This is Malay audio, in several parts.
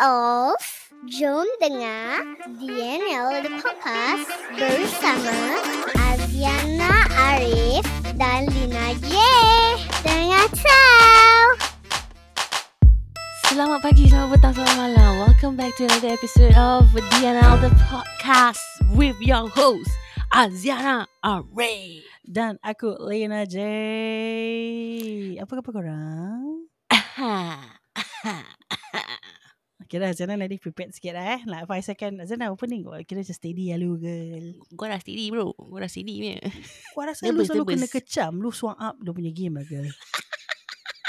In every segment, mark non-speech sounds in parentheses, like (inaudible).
of Jom dengar DNL The Podcast bersama Aziana Arif dan Lina J. Dengar tahu. Selamat pagi, selamat petang, selamat malam. Welcome back to another episode of DNL The Podcast with your host, Aziana Array. Dan aku Lena J. Apa khabar korang? Okay dah Zana nanti prepared sikit lah eh Like 5 second Zana opening kau Kira macam steady lah lu girl Gua dah steady bro. Gua dah steady punya. (laughs) Kau rasa lu selalu kena kecam Lu swang up Dia punya game lah girl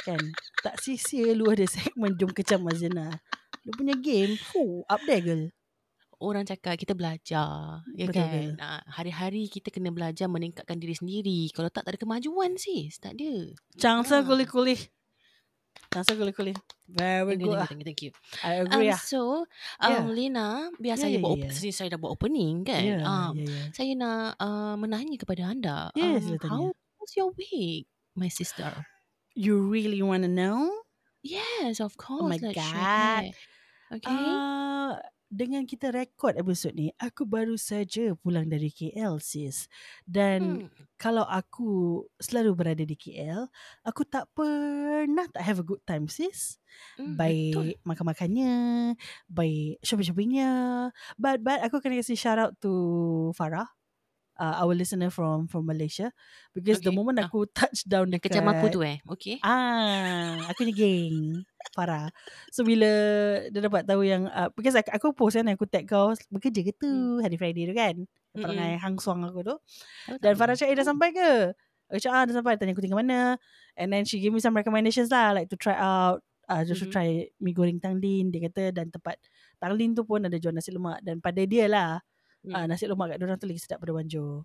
Kan Tak sia-sia lu ada segmen Jom kecam Azana Lu punya game Fuh up there girl Orang cakap kita belajar. Ya Betul, kan? betul. Ah, hari-hari kita kena belajar meningkatkan diri sendiri. Kalau tak, tak ada kemajuan sis. Tak ada. Changsa Ah. Kuli-kuli Changsa kuli-kuli Thank Very you, good thank you, lah thank you. I Um, agree lah so, um, Yeah. Lena, biasa Yeah, yeah, buat yeah, yeah. saya dah buat opening kan. Yeah, um, yeah, yeah. Saya nak uh, menanya kepada anda. Yes, um, how was your week, my sister? You really want to know? Yes, of course. my let's God. share. Okay. Uh, dengan kita rekod episod ni, aku baru saja pulang dari KL sis. Dan hmm. kalau aku selalu berada di KL, aku tak pernah tak have a good time sis. Hmm, betul. Baik makan-makannya, baik shopping-shoppingnya. But but aku kena kasi shout out to Farah. Uh, our listener from from Malaysia because the Okay. moment Ah. aku touch down dekat Kecam aku tu eh. Okay. Ah, aku ni geng Farah. So bila dia dapat tahu yang uh, because aku, aku post kan aku tag kau bekerja ke tu Hmm. hari Friday tu kan. Perangai hang suang aku tu. Tahu Dan Farah cakap eh dah sampai ke? Aku cakap ah dah sampai tanya aku tinggal mana. And then she give me some recommendations lah like to try out uh, just Mhm. to try mi goreng Tanglin dia kata dan tempat Tanglin tu pun ada jual nasi lemak dan pada dia lah Hmm. uh, nasi lemak kat dia orang tu lagi sedap pada Wanjo.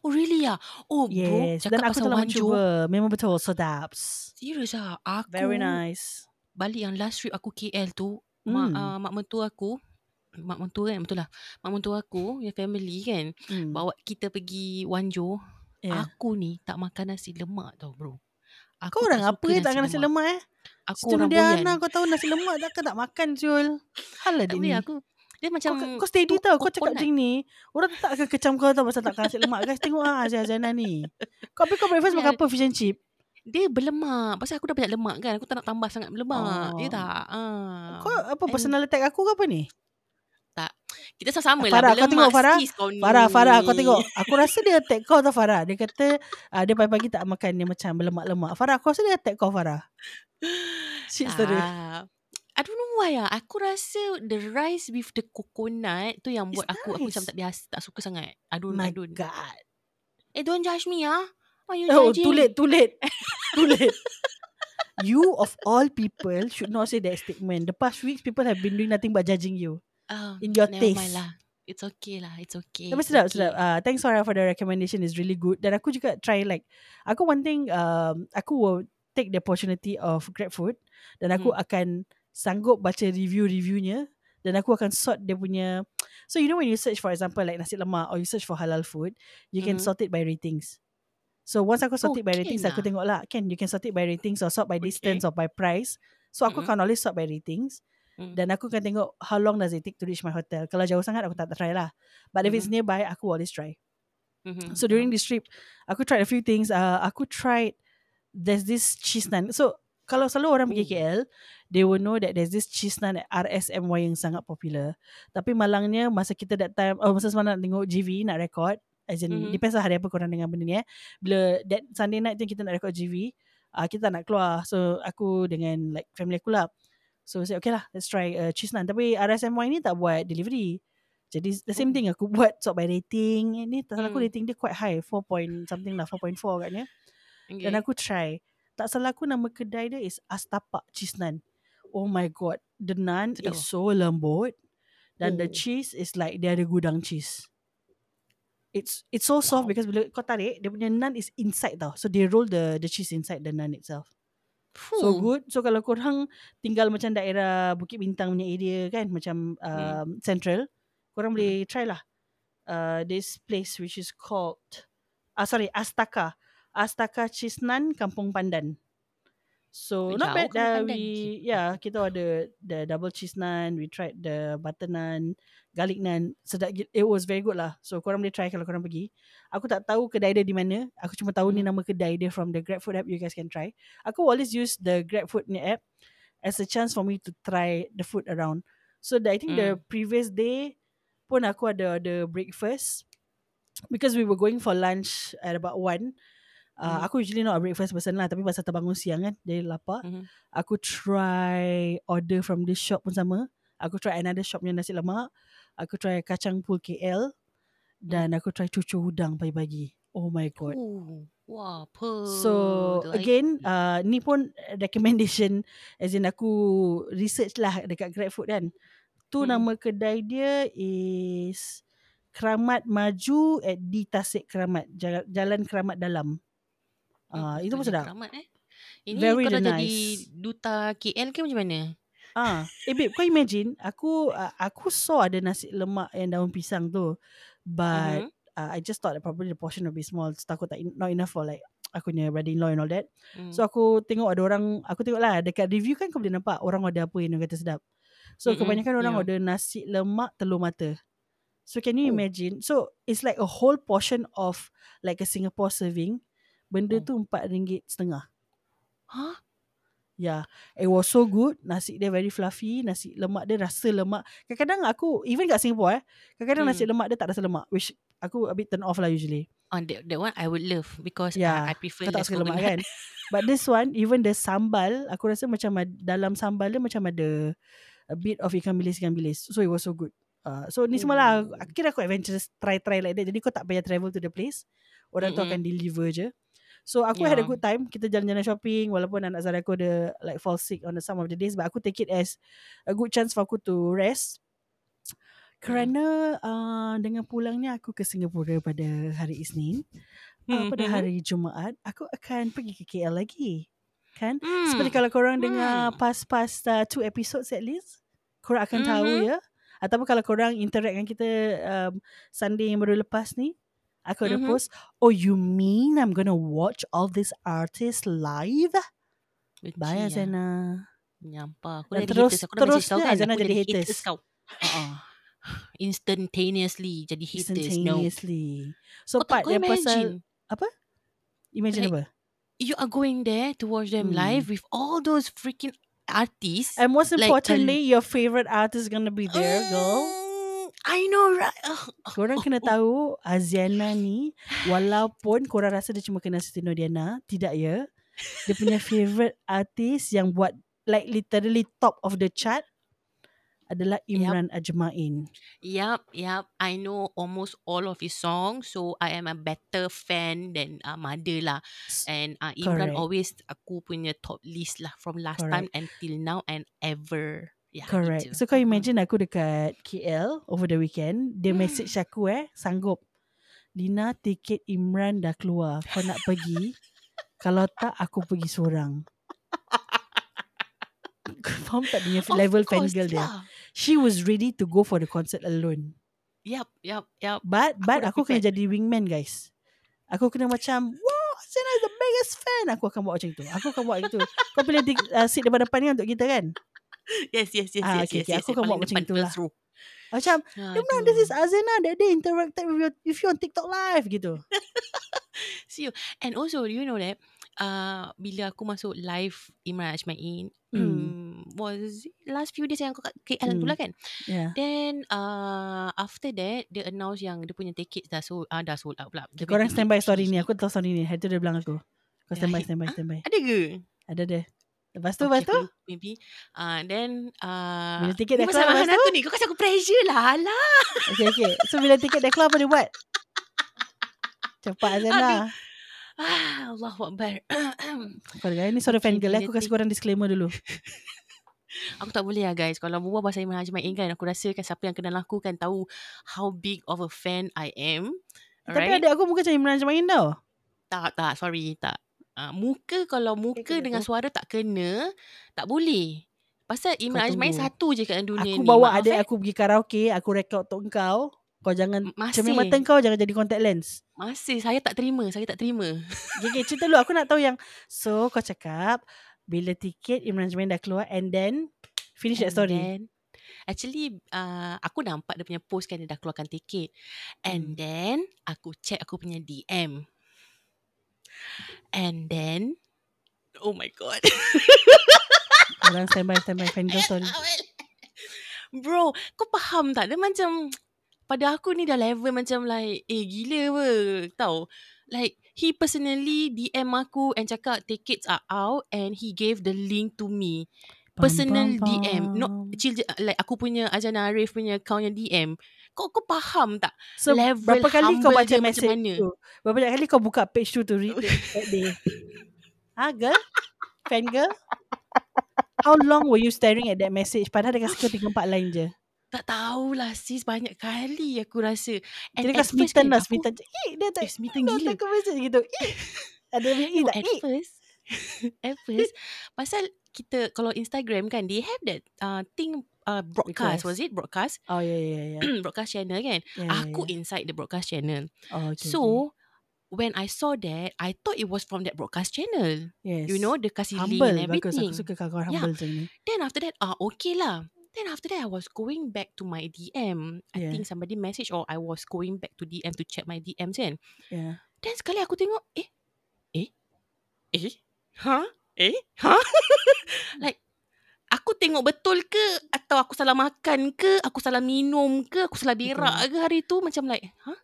Oh really ah? Oh bro, Yes, cakap dan aku pasal telah mencuba. Memang betul sedap. Serius ah. Aku Very nice. balik yang last trip aku KL tu, mak Hmm. uh, mak mentua aku, mak mentua kan betul lah. Mak mentua aku, yang family kan, Hmm. bawa kita pergi Wanjo. Yeah. Aku ni tak makan nasi lemak tau bro. Aku Kau orang tak apa tak makan nasi lemak eh? Aku Situ orang dia boyan. kau tahu nasi lemak takkan tak makan Syul. Hal lah Tak dia ni. aku. Dia macam Kau, kau steady tau. Kau cakap macam ni. Orang tak akan kecam kau tau pasal tak nasi lemak. Guys tengok ah Azana ni. Kau habis kau breakfast makan Ya. apa? Fish and chip? Dia berlemak. Pasal aku dah banyak lemak kan. Aku tak nak tambah sangat lemak. Ya Oh. tak? Ah. Kau apa And- personal attack aku ke apa ni? Kita sama-sama lah. Farah, kau berlemak tengok Farah? sis kau ni. Farah, Farah kau tengok. Aku rasa dia attack kau tau Farah. Dia kata uh, dia pagi-pagi tak makan dia macam berlemak-lemak. Farah aku rasa dia attack kau Farah. Shit story. I don't know why ah. Aku rasa the rice with the coconut tu yang It's buat aku aku macam nice. tak biasa tak suka sangat. I don't I My don't. God. Eh don't judge me ah. Why you Oh, judging? too late, too late. (laughs) too late. You of all people should not say that statement. The past weeks people have been doing nothing but judging you. Ah, in your taste. lah. It's okay lah. It's okay. Tapi it's sedap, okay. sedap. Uh, thanks Farah for the recommendation. is really good. Dan aku juga try like, aku one thing, um, aku will take the opportunity of GrabFood. Dan aku Hmm. akan sanggup baca review-reviewnya. Dan aku akan sort dia punya. So you know when you search for example like nasi lemak or you search for halal food, you can Mhm. sort it by ratings. So once aku sort Oh, it by can ratings, aku ah? tengok lah. Can, you can sort it by ratings or sort by Okay. distance or by price. So aku Mhm. akan always sort by ratings. Mm. Dan aku akan tengok how long does it take to reach my hotel. Kalau jauh sangat aku tak try lah. But if it's Mhm. nearby, aku always try. Mhm. So during this trip, aku tried a few things. Uh, aku tried, there's this cheese naan. So kalau selalu orang pergi Ooh. KL, they will know that there's this cheese naan at RSMY yang sangat popular. Tapi malangnya masa kita that time, oh masa semalam nak tengok GV, nak record, as in, Mhm. depends lah hari apa korang dengar benda ni eh. Bila that Sunday night tu kita nak record GV, uh, kita tak nak keluar. So aku dengan like family aku lah. So saya okay lah, let's try uh, cheese naan. Tapi RSMY ni tak buat delivery. Jadi the same Oh. thing aku buat sort by rating. Ini tak salah aku Hmm. rating dia quite high, 4 point something lah, 4.4 agaknya. Okay. Dan aku try. Tak salah aku nama kedai dia is Astapak Cheese Naan. Oh my god, the naan Sedap is so lembut dan the Oh. cheese is like dia ada gudang cheese. It's it's so soft Wow. because bila kau tarik, dia punya naan is inside tau. So they roll the the cheese inside the naan itself. So Fuh. good. So kalau korang tinggal macam daerah Bukit Bintang punya area kan, macam um, central, korang boleh try lah. Uh, this place which is called, ah sorry, Astaka. Astaka Cheese Naan Kampung Pandan. So Jauh not bad. kau Uh, makan we yeah kita ada the double cheese naan. We tried the butter naan, garlic naan. Sedap. It was very good lah. So korang boleh try kalau korang pergi. Aku tak tahu kedai dia di mana. Aku cuma tahu ni Hmm. nama kedai dia from the GrabFood app. You guys can try. Aku always use the GrabFood ni app as a chance for me to try the food around. So the, I think the previous day pun aku ada ada breakfast because we were going for lunch at about one. Uh, Mhm. Aku usually not a breakfast person lah Tapi pasal terbangun siang kan Jadi lapar. Mhm. Aku try Order from this shop pun sama. Aku try another shop yang nasi lemak. Aku try kacang pul KL Dan aku try cucu udang pagi-pagi. Oh my god. Oh, wah, apa? So Like- again uh, Ni pun recommendation (laughs) As in aku Research lah Dekat GrabFood kan. Tu Mm-mm. nama kedai dia Is Keramat Maju At di Tasik Keramat. Jalan, Jalan Keramat Dalam Ah, Hmm, Itu pun sedap Keramat, eh. Ini Very kau dah jadi nice. duta KL ke macam mana? Ah, eh babe, kau imagine aku uh, aku saw ada nasi lemak yang daun pisang tu. But Mhm. uh, I just thought that probably the portion will be small. So takut tak not enough for like aku punya brother-in-law and all that. Hmm. So aku tengok ada orang, aku tengok lah dekat review kan kau boleh nampak orang order apa yang dia kata sedap. So Mm-mm, kebanyakan orang yeah. order nasi lemak telur mata. So can you Oh. imagine? So it's like a whole portion of like a Singapore serving. Benda Oh. tu empat ringgit setengah. Huh? Yeah, it was so good. Nasi dia very fluffy. Nasi lemak dia rasa lemak. Kadang-kadang aku, even kat Singapore eh, kadang-kadang Hmm. nasi lemak dia tak rasa lemak. Which aku a bit turn off lah usually. On that, that one I would love because Yeah, uh, I prefer tak suka lemak kan? But this one, even the sambal, aku rasa macam dalam sambal dia macam ada a bit of ikan bilis ikan bilis. So it was so good. Uh, so ni semua lah Oh. Aku kira aku adventurous Try-try like that Jadi kau tak payah travel to the place Orang tu Mm-mm. akan deliver je So aku had a Yeah. good time Kita jalan-jalan shopping Walaupun anak Zara aku ada Like fall sick on the some of the days But aku take it as A good chance for aku to rest Kerana uh, Dengan pulangnya aku ke Singapura Pada hari Isnin uh, Pada Mhm. hari Jumaat Aku akan pergi ke KL lagi Kan Hmm. Seperti kalau korang dengar Hmm. Past-past uh, Two episodes at least Korang akan tahu Mhm. ya Ataupun kalau korang interact dengan kita um, Sunday yang baru lepas ni Aku ada Mhm. post Oh you mean I'm gonna watch all these artists live? Benci Bye lah. Azana Menyampah. Aku dah terus- haters. Aku dah kau terusnya kan. Azana aku jadi haters. haters kau. uh-uh. (sighs) Instantaneously jadi haters. No. So Kau part yang imagine. pasal Imagine Like, apa? You are going there to watch them Hmm. live with all those freaking artists. And most like, importantly Your favorite artist is gonna be there girl Mm, I know right. Ugh. Korang kena tahu Aziana ni Walaupun korang rasa dia cuma kenal Siti Diana Tidak ya Dia punya (laughs) favourite artis Yang buat Like literally top of the chart Adalah Imran Ajmain Yup, yup. I know almost all of his songs, so I am a better fan than uh, Mother lah. And uh, Imran Correct. always aku punya top list lah from last time until now and ever. Yeah, Correct itu. So kau imagine aku dekat KL Over the weekend Dia Hmm. message aku eh Sanggup Lina tiket Imran dah keluar Kau nak pergi Kalau tak aku pergi seorang (laughs) Kau faham tak dia level fangirl dia. She was ready to go for the concert alone Yup, yup, yup. But Aku but dah aku kena prepared. jadi wingman guys. Aku kena macam Wow Sena is the biggest fan Aku akan buat macam tu Aku akan buat itu Kau pilih di, uh, seat depan depan ni Untuk kita kan Yes, yes, yes, Ah, yes, okay, yes, okay. yes. Aku akan Paling buat macam itulah. row. Macam Imran this is. Azena That day interacted with, your, with you on TikTok live Gitu (laughs) See you. And also, do you know that uh, bila aku masuk live Imran Ajmain, Hmm. hmm. was last few days yang aku kat KL tu Hmm. lah kan. Yeah Then uh, after that, dia announce yang dia punya tickets dah sold, uh, dah sold out pula. Dia Korang punya stand by ticket story ni. Aku tahu story ni Hari tu dia bilang aku Kau stand by Yeah, stand by huh? stand by Ada ke? Ada dia Lepas tu Okay, Lepas tu maybe. Uh, then uh, Bila tiket dah keluar lepas tu aku ni. Kau kasi aku pressure lah. Alah. Okay okay So bila tiket dah keluar Apa dia buat Cepat (laughs) Azena Ah, Allah Akbar. (coughs) Kau dengar Ni (coughs) suara eh. bila Aku kasih tik- korang disclaimer dulu (laughs) Aku tak boleh lah guys Kalau berbual pasal Imran Hajmain kan Aku rasa kan siapa yang kenal aku kan Tahu how big of a fan I am Tapi adik aku muka macam Imran Ajmain tau Tak tak sorry tak uh, Muka kalau muka kena dengan tu. suara tak kena Tak boleh Pasal Imran tunggu. satu je kat dunia Aku ni bawa Maaf adik eh. aku pergi karaoke Aku rekod untuk kau Kau jangan masih. Cermin mata kau Jangan jadi contact lens Masih saya tak terima Saya tak terima (laughs) Okay, okay cerita dulu Aku nak tahu yang So kau cakap bila tiket Imran Jemain dah keluar and then finish that And story. then, actually uh, aku nampak dia punya post kan dia dah keluarkan tiket. And Hmm. then aku check aku punya DM. And then oh my god. Orang standby standby fangirl (laughs) story. Bro, kau faham tak? Dia macam pada aku ni dah level macam like eh gila apa tau. Like he personally DM aku and cakap tickets are out and he gave the link to me. Personal Pam, pam, DM. Not chill like aku punya Ajana Arif punya account yang DM. Kau kau faham tak? So level berapa kali kau baca dia macam message mana? tu? Berapa kali kau buka page tu to read that day? (laughs) Ha girl? Fan girl? How long were you staring at that message? Padahal dia kasi kau 3-4 line je. Tak tahulah sis banyak kali aku rasa. And kau first smitten kan lah, aku- smitten. Eh, dia tak, Eh, smitten dia gila. tak kau message gitu. Eh. (laughs) Ada punya eh No, tak? at Eh. first at first pasal kita kalau Instagram kan they have that uh, thing uh, broadcast Request. was it broadcast Oh, ya, ya, ya. broadcast channel kan Ya, ya, aku ya. inside the broadcast channel Oh, okay, so when I saw that I thought it was from that broadcast channel okay. yes. you know the kasih link and bagus. everything Aku suka Yeah. humble macam ni. then after that ah okay lah then after that I was going back to my DM I Yeah. think somebody message or I was going back to DM to check my DMs kan Yeah. Then sekali aku tengok Eh Eh Eh Ha Eh Ha (laughs) Like Aku tengok betul ke Atau aku salah makan ke Aku salah minum ke Aku salah berak ke hari tu Macam like Ha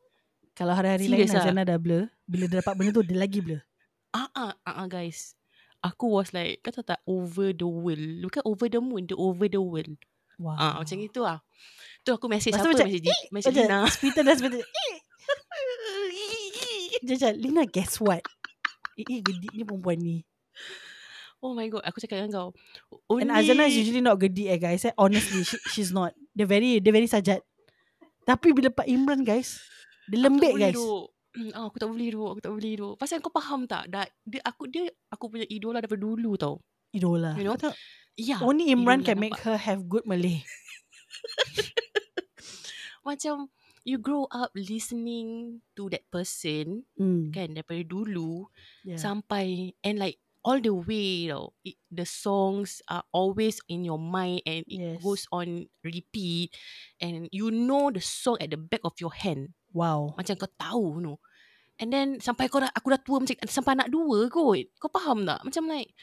Kalau hari-hari lain ah? Azana dah blur. Bila dia dapat benda tu, dia lagi blur. Ah ah ah ah, guys Aku was like Kau tahu tak Over the world Bukan over the moon The over the world Wow. Ah Macam itu lah Tu aku message tu siapa macam, Message, di- message Lina Smitten dah. (laughs) Dia macam, Lina guess what? Eh, eh gedik ni perempuan ni. Oh my god Aku cakap dengan kau And Only Azana is usually not gedik eh guys. Eh. Honestly, she, she's not. Dia very, dia very sajat. Tapi bila Pak Imran guys, dia boleh guys. duk. (clears throat) Ah, aku tak boleh duk, aku tak boleh duk. Pasal kau faham tak? Dah, dia, aku dia aku punya idola daripada dulu tau. Idola. You know? Ya. Only Imran can make nampak? her have good Malay. (laughs) Macam you grow up listening to that person Hmm. kan daripada dulu Yeah. sampai and like all the way tau. It, the songs are always in your mind and it Yes. goes on repeat and you know the song at the back of your hand. Wow. Macam kau tahu you know. And then sampai kau dah, aku dah tua macam sampai anak dua kot. Kau faham tak? Macam like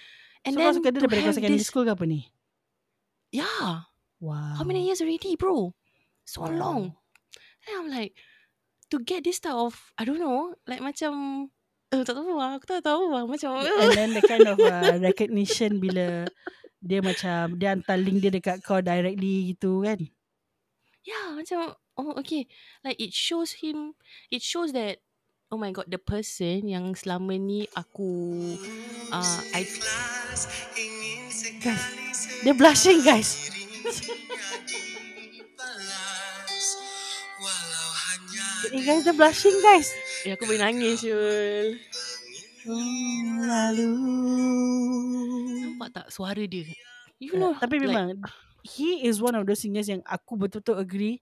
and so then kau suka dia daripada kau secondary this- school ke apa ni? Yeah. Wow. How many years already, bro? So Wow. long. And I'm like, to get this type of, I don't know, like macam, eh, (laughs) tak tahu lah, aku tak tahu lah, macam, And then the kind of uh, recognition bila dia macam dia hantar link dia dekat kau directly gitu kan. yeah, macam, oh, okay. Like, it shows him, it shows that, oh my god, the person yang selama ni aku, uh, I, Guys, dia blushing guys. (laughs) Eh guys, dia blushing guys. Eh, aku boleh nangis, Yul. Lalu. Nampak tak suara dia? You Uh, know, tapi like, memang he is one of those singers yang aku betul-betul agree.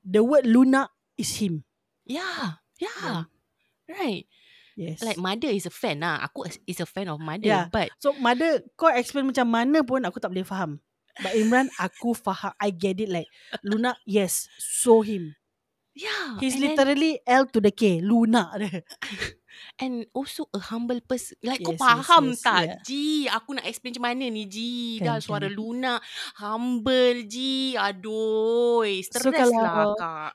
The word Luna is him. yeah, yeah, right. Yes. Like mother is a fan lah. Aku is- is a fan of mother. Yeah. But so mother kau explain macam mana pun aku tak boleh faham. But Imran aku faham. I get it like Luna yes, so him. Yeah, He's and then- literally L to the K, Luna dia. (laughs) and also a humble person. Like Yes, kau yes, faham yes, tak? yeah. Ji, aku nak explain macam mana ni Ji. Kan, Dah suara kan. Luna. Humble Ji. Aduh. Stress So, kalau- lah kak.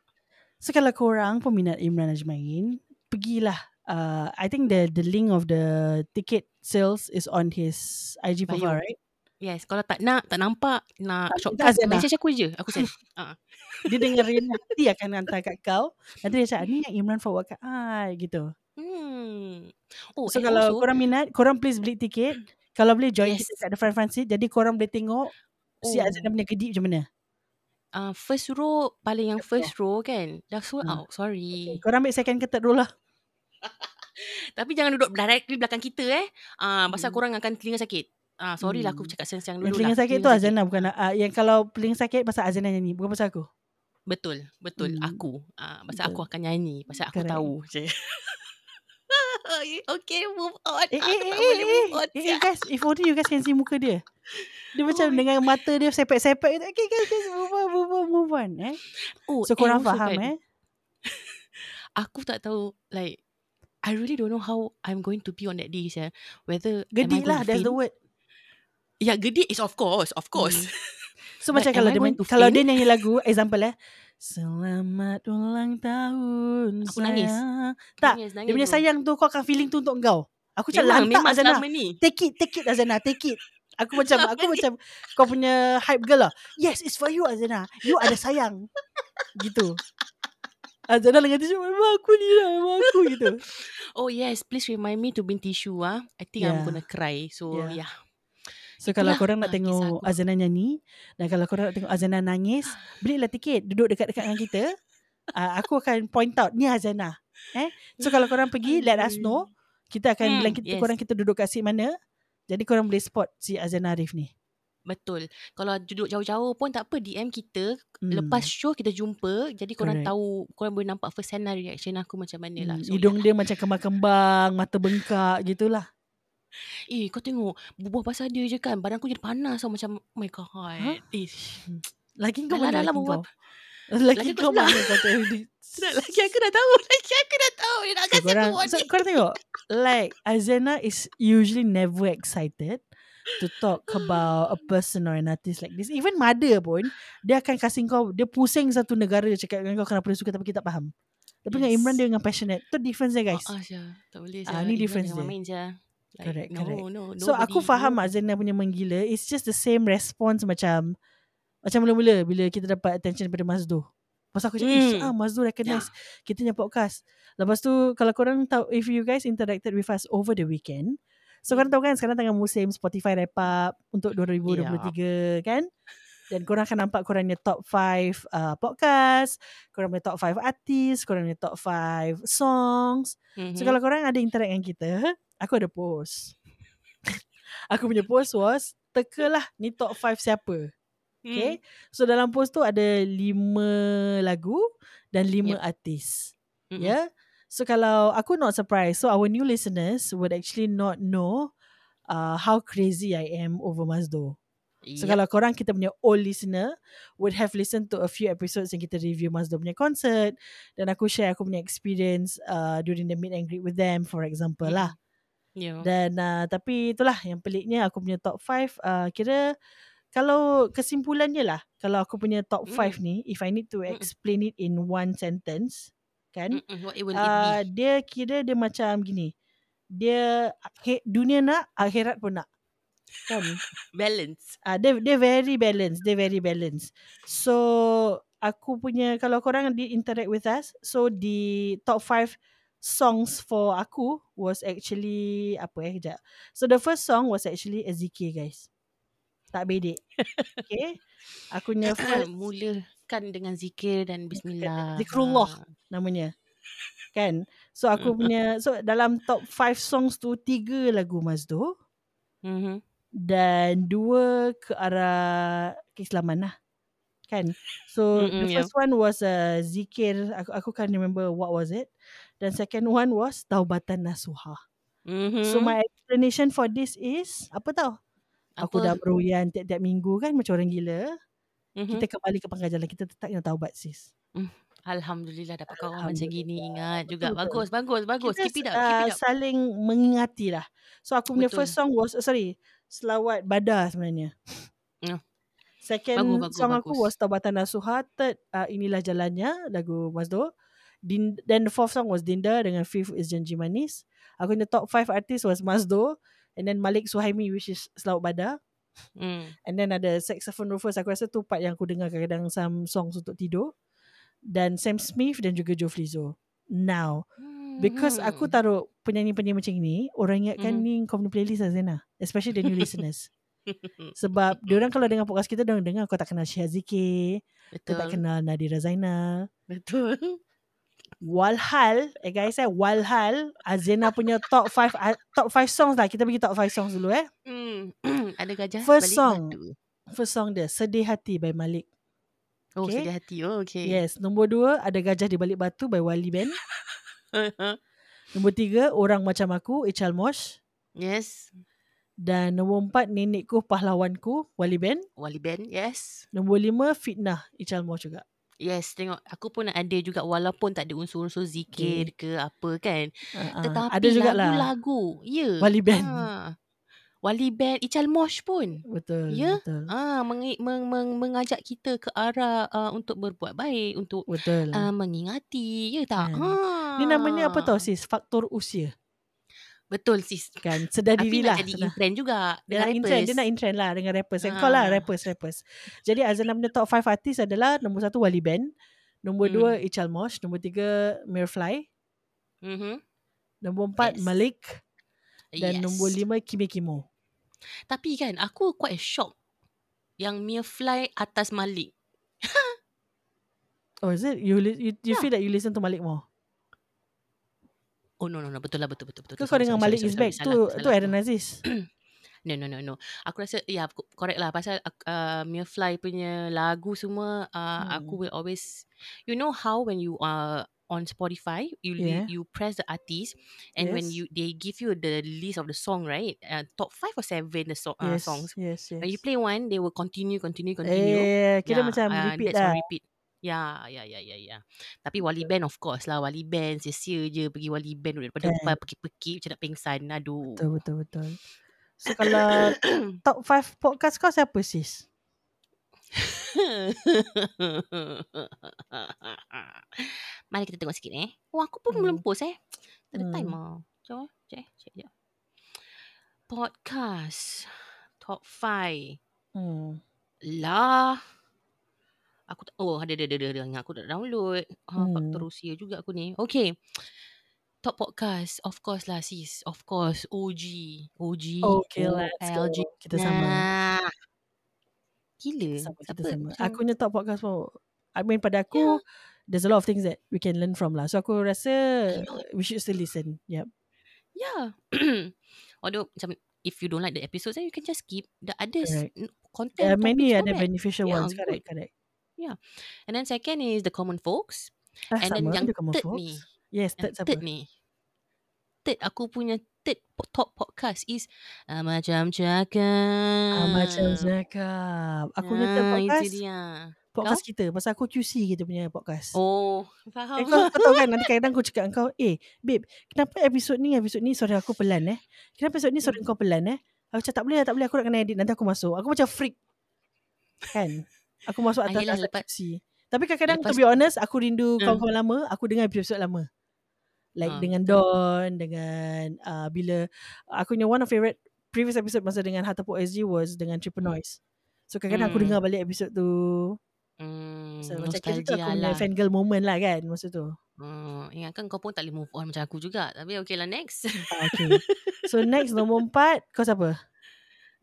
So kalau korang peminat Imran Ajmain, pergilah. Uh, I think the the link of the ticket sales is on his IG profile, right? Yes, kalau tak nak, tak nampak, nak Tak shortcut, Zena. message aku je. Aku send. (laughs) uh. Dia dengerin nanti akan hantar kat kau. Nanti dia cakap, ni yang Imran forward kat I gitu. Hmm. Oh, So and kalau also, korang minat, korang please beli tiket. Kalau boleh join Yes. kita kat the front front seat. Jadi korang boleh tengok si Oh. Azana punya kedip macam mana. uh, first row, paling yang first row kan, dah sold Ah. out. Sorry. Korang ambil second ke third row lah. (laughs) Tapi jangan duduk directly belakang kita eh. Ah, uh, pasal Hmm. korang akan telinga sakit. Ah, sorry lah aku Hmm. cakap siang-siang dulu Yang telinga lah. sakit tu Azana bukan uh, yang kalau telinga sakit pasal Azana nyanyi bukan pasal aku. Betul, betul Hmm. aku. Ah, uh, pasal Betul. aku akan nyanyi, pasal aku Correct. tahu je. (laughs) okay, move on. Eh, eh, Aku eh, tak eh, boleh eh, move on. eh, eh, guys, if only you guys can see muka dia. Dia macam Oh. dengan mata dia sepek-sepek. Okay, guys, guys, move on, move on, move on. Eh? Oh, So, korang faham kan, eh? (laughs) Aku tak tahu, like, I really don't know how I'm going to be on that day, sia. Whether am I Gedik going lah, that's the word. Yeah, gedik is of course, of course. (laughs) So, But macam am kalau dia, to kalau dia nyanyi lagu, example eh. Selamat ulang tahun Aku nangis. sayang. Tak, Nangis, Dia nangis, punya bro. sayang tu kau akan feeling tu untuk kau. Aku macam Memang, lantak memang Azana. ni. Take it, take it Azana, take it. Aku macam aku macam kau punya hype girl lah. Yes, it's for you Azana. You ada sayang. gitu. Azana dengan tisu memang aku ni lah, memang aku gitu. (laughs) Oh yes, please remind me to bring tissue ah. I think Yeah. I'm gonna cry. So Yeah. yeah. So kalau Itulah, korang nak ah, tengok. Azana nyanyi dan kalau korang nak tengok Azana nangis, (gasps) belilah tiket, duduk dekat-dekat dengan kita. Uh, aku akan point out ni Azana. Eh? So kalau korang pergi (laughs) let us know. Kita akan Hmm, bilang kita yes. korang kita duduk kat seat mana. Jadi korang boleh spot si Azana Arif ni. Betul. Kalau duduk jauh-jauh pun tak apa DM kita. Hmm. Lepas show kita jumpa. Jadi korang Correct. tahu, korang boleh nampak first hand lah reaction aku macam mana lah. Hmm, So, hidung dia macam kembang-kembang, mata bengkak gitulah. Eh kau tengok Berbual pasal dia je kan. Badan aku jadi panas tau Macam oh my god. Huh? Eh Lagi kau mana lah lagi kau? Lagi Lagi kau mana kau (laughs) lagi aku dah tahu (laughs) Lagi aku dah tahu. Dia nak So, kasi aku korang, so, warning korang tengok Like Azena is usually never excited To talk (gasps) about a person or an artist like this. Even mother pun Dia akan kasih kau Dia pusing satu negara Dia cakap dengan kau Kenapa dia suka Tapi kita tak faham. Tapi dengan Yes. Imran dia dengan passionate. Tu difference dia guys. Ah, Syah. Tak boleh Ah, Syah. ni Iman difference dia. main je Like, Correct, no, correct. No, So aku faham no. Azena punya menggila It's just the same response macam Macam mula-mula Bila kita dapat attention daripada Mazdo Pasal aku cakap Hmm. mm. ah, Mazdo recognize Kita punya podcast Lepas tu Kalau korang tahu If you guys interacted with us Over the weekend So korang tahu kan Sekarang tengah musim Spotify wrap up Untuk 2023 Kan dan korang akan nampak korang punya top 5 uh, podcast, korang punya top 5 artis, korang punya top 5 songs. Mhm. So kalau korang ada interact dengan kita, aku ada post. aku punya post was teka lah ni top 5 siapa. Hmm. Okay. So dalam post tu ada 5 lagu dan 5 Yep. artis. Mm-mm. Ya. Yeah? So kalau aku not surprised. So our new listeners would actually not know uh, how crazy I am over Mazdo. So kalau korang kita punya old listener would have listened to a few episodes yang kita review Mazda punya concert dan aku share aku punya experience uh, during the meet and greet with them for example Mm. lah. Yeah. Dan uh, tapi itulah yang peliknya aku punya top 5 uh, kira kalau kesimpulannya lah kalau aku punya top Mm. 5 ni if I need to explain it in one sentence kan. What it will uh, it be? dia kira dia macam gini. Dia dunia nak akhirat pun nak. Kan? (laughs) Balance. Ah, uh, dia dia very balance, dia very balance. So aku punya kalau korang di interact with us, so the top 5 songs for aku was actually apa eh kejap. So the first song was actually a zikir guys. Tak bedek. Okay. Aku punya (coughs) first Mulakan dengan zikir dan bismillah. Zikrullah. namanya. Kan? So aku punya so dalam top 5 songs tu tiga lagu Mazdo Mm-hmm. dan dua ke arah keislaman lah. Kan? So Mm-mm, the yeah. first one was uh, zikir. Aku aku can't remember what was it. Dan second one was taubatan nasuha. Mm-hmm. So my explanation for this is apa tau? Aku dah meruyan tiap-tiap minggu kan macam orang gila. mm-hmm. Kita kembali ke pangkal jalan. Kita tetap kena taubat sis. Alhamdulillah dapat kawan macam gini. Alhamdulillah. Ingat juga. Betul, Bagus, bagus, bagus. kita Keep it up, keep it up. saling mengingati lah. So aku punya Betul. first song was uh, sorry, selawat badar sebenarnya. Ya. Second Bagus, bagus, song aku bagus. was Taubatan Nasuha. Third uh, inilah jalannya lagu Mazdo. Din, then the fourth song was Dinda dengan fifth is Janji Manis. Aku punya top five artist was Mazdo and then Malik Suhaimi which is Selawat Badar. Mm. And then ada Saxophone Rufus Aku rasa tu part yang aku dengar kadang-kadang Some songs untuk tidur Dan Sam Smith dan juga Joe Flizzo Now Because Hmm. aku taruh penyanyi-penyanyi macam ni, orang ingatkan Mhm. ni kau punya playlist lah Zena. Especially the new (laughs) listeners. Sebab (laughs) diorang kalau dengar podcast kita, diorang dengar kau tak kenal Syah Zikir, kau Betul. tak kenal Nadira Zainal. Betul. Walhal, eh guys eh, Walhal, Azena punya top 5 top 5 songs lah. Kita pergi top 5 songs dulu eh. Mm. (clears throat) Ada gajah First balik song. batu. First song dia, Sedih Hati by Malik. Oh, Okay. sedih hati. Oh, okay. Yes, nombor 2 ada Gajah di Balik Batu by Wali Band. (laughs) Nombor tiga, orang macam aku, Ichal Mosh. Yes. Dan nombor empat, nenekku, pahlawanku, Wali Ben. Wali Ben. Yes. Nombor lima, Fitnah, Ichal Mosh juga. Yes, tengok aku pun ada juga walaupun tak ada unsur-unsur zikir ke apa kan. Uh, Tetapi ada juga lagu-lagu. Ya. Wali Ben. Ha. Wali Ben Ical Mosh pun. Betul, Ya? betul. Ah, meng, meng, meng, mengajak kita ke arah uh, untuk berbuat baik, untuk Betul. uh, mengingati, ya tak? Kan. Ha. Ni namanya apa tau sis? Faktor usia. Betul sis. Kan sedar Tapi diri nak lah. jadi sedar. in trend juga Dia dengan nak in trend, dia nak in trend lah dengan rappers. And call lah Ah. rappers, rappers. Jadi Azana punya top 5 artis adalah nombor satu Wali Ben, nombor Hmm. dua Ichal Mosh, nombor tiga Mirfly, Mhm. nombor empat Yes. Malik dan Yes. nombor lima Kimi Kimo. Tapi kan aku quite shock yang Mia Fly atas Malik. (laughs) Oh is it? You you, you Yeah. feel that you listen to Malik more? Oh no no no betul lah betul betul betul. Ke kau Sorry, dengan sorry, Malik sorry, is back? Tu tu. Aaron Aziz. (clears throat) No no no no. Aku rasa ya aku- correct lah pasal uh, Mia Fly punya lagu semua uh, Hmm. aku will always you know how when you are on Spotify you Yeah. you press the artist and when Yes. you they give you the list of the song right uh, top 5 or 7 the so, uh, yes, songs yes, yes. when you play one they will continue continue continue Eh, kira Yeah, macam uh, repeat that's lah. repeat. Ya, ya, ya, ya, ya. Tapi Wali Band of course lah. Wali Band sia-sia je pergi Wali Band daripada depan pergi-pergi macam nak pengsan. Aduh. Betul, betul, betul. So (coughs) kalau top 5 podcast kau siapa sis? (laughs) Mari kita tengok sikit eh. Oh, aku pun Hmm. belum post eh. Tak ada Hmm. time lah. Jom eh. Eh. Sekejap, sekejap. Podcast. Top 5. Hmm. Lah. Aku tak, oh ada ada ada ada. Yang aku tak download. Ha, Hmm. faktor usia juga aku ni. Okay. Top podcast. Of course lah sis. Of course. OG. OG. Okay, let's go. OLG. Kita sama. Nah. Gila. Sama, kita sama. Macam- Aku punya top podcast pun I mean pada aku There's a lot of things that We can learn from lah So aku rasa. We should still listen Yep Yeah. (clears throat) Although macam if you don't like the episodes, then you can just skip the other Correct. content. There are many other bad. beneficial Yeah, ones Correct good. Correct And then second is the common folks. ah, And then sama yang ada common third folks. ni. Yes Yang third siapa third ni. Third aku punya third top podcast is uh, macam cakap. ah, Macam cakap Aku punya third Ah, podcast Itu dia. Podcast kita Pasal aku QC kita punya podcast Oh, Eh, faham. kau, kau tahu kan nanti kadang aku cakap kau Eh babe Kenapa episod ni Episod ni suara aku pelan eh Kenapa episod ni suara Hmm. kau pelan eh Aku cakap tak boleh lah tak boleh Aku nak kena edit Nanti aku masuk Aku macam freak Kan Aku masuk atas atas lepas- QC Tapi kadang-kadang to be honest Aku rindu Hmm. kawan-kawan lama Aku dengar episod lama Like Ah, dengan Don Dengan uh, Bila Aku punya one of favorite Previous episode Masa dengan Hatapuk SG Was dengan Triple Noise So kadang-kadang aku Hmm. dengar balik episod tu Hmm, so, Macam kira tu aku punya lah. fangirl moment lah kan Masa tu Hmm, ingatkan kau pun tak boleh move on macam aku juga. Tapi okay lah next. Ah, Okay So next nombor (laughs) empat Kau siapa?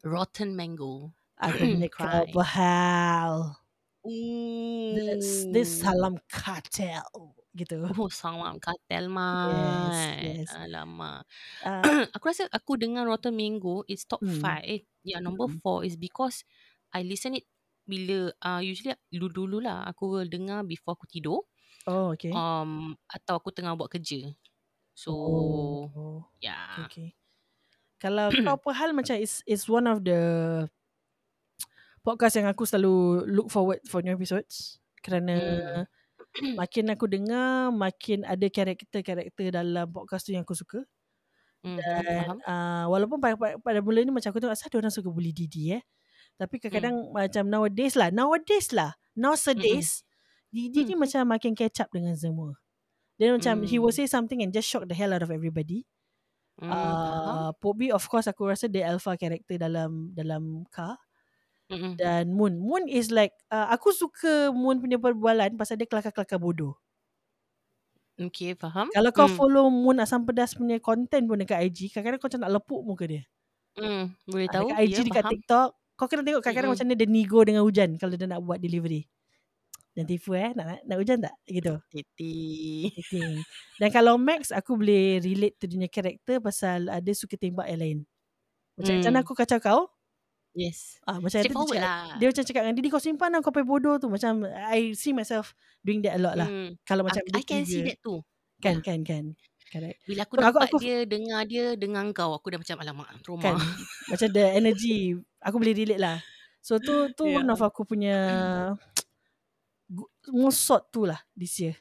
Rotten Mango. Aku punya Cry. kau Ooh. This, this salam cartel Gitu Oh, salam katel man. yes. Alamak. uh, (clears throat) aku rasa aku dengar Rotten Mango is top Hmm. 5. Eh, yeah, number Hmm. 4 is because I listen it bila uh, usually dulu-dulu lah aku dengar before aku tidur Oh okay um atau aku tengah buat kerja. So, oh, yeah. okay. Kalau kau (clears throat) apa hal macam it's, it's one of the podcast yang aku selalu look forward for new episodes kerana Hmm. (clears throat) makin aku dengar makin ada karakter-karakter dalam podcast tu yang aku suka Mhm, Dan uh, walaupun pada, pada, pada mula ni macam aku tengok asal ada orang suka bully Didi eh. Tapi kadang-kadang Hmm. macam nowadays lah. Nowadays lah. Nowadays. Didi ni macam makin catch up dengan semua. Dia macam he will say something and just shock the hell out of everybody. Faham? Uh, Pobi of course aku rasa dia alpha character dalam dalam car. Mm-mm. Dan Moon. Moon is like uh, aku suka Moon punya perbualan pasal dia kelakar-kelakar bodoh. Okay, faham? Kalau kau Hmm. follow Moon Asam Pedas punya content pun dekat IG, kadang-kadang kau macam nak lepuk muka dia. Hmm, boleh Ah, tahu. Dekat IG ya, dekat faham. TikTok Kau kena tengok kadang-kadang Mm-mm. macam mana dia nego dengan hujan Kalau dia nak buat delivery Dan tipu eh Nak, nak, nak hujan tak? Gitu Titi. Titing. Dan kalau Max Aku boleh relate to dia punya karakter Pasal uh, dia suka tembak yang lain Macam Hmm. macam mana aku kacau kau Yes. ah, Macam dia, Straightforward cakap, lah. dia macam cakap dengan Didi kau simpan lah Kau pakai bodoh tu Macam I see myself Doing that a lot lah Hmm. Kalau macam I, I can see that too. Kan kan kan correct. Bila aku So, aku- nampak aku- dia dengar dia dengar kau, aku dah macam alamak trauma. Kan Macam the energy Aku boleh relate lah So tu tu Yeah. one of aku punya gu- Most sought tu lah This year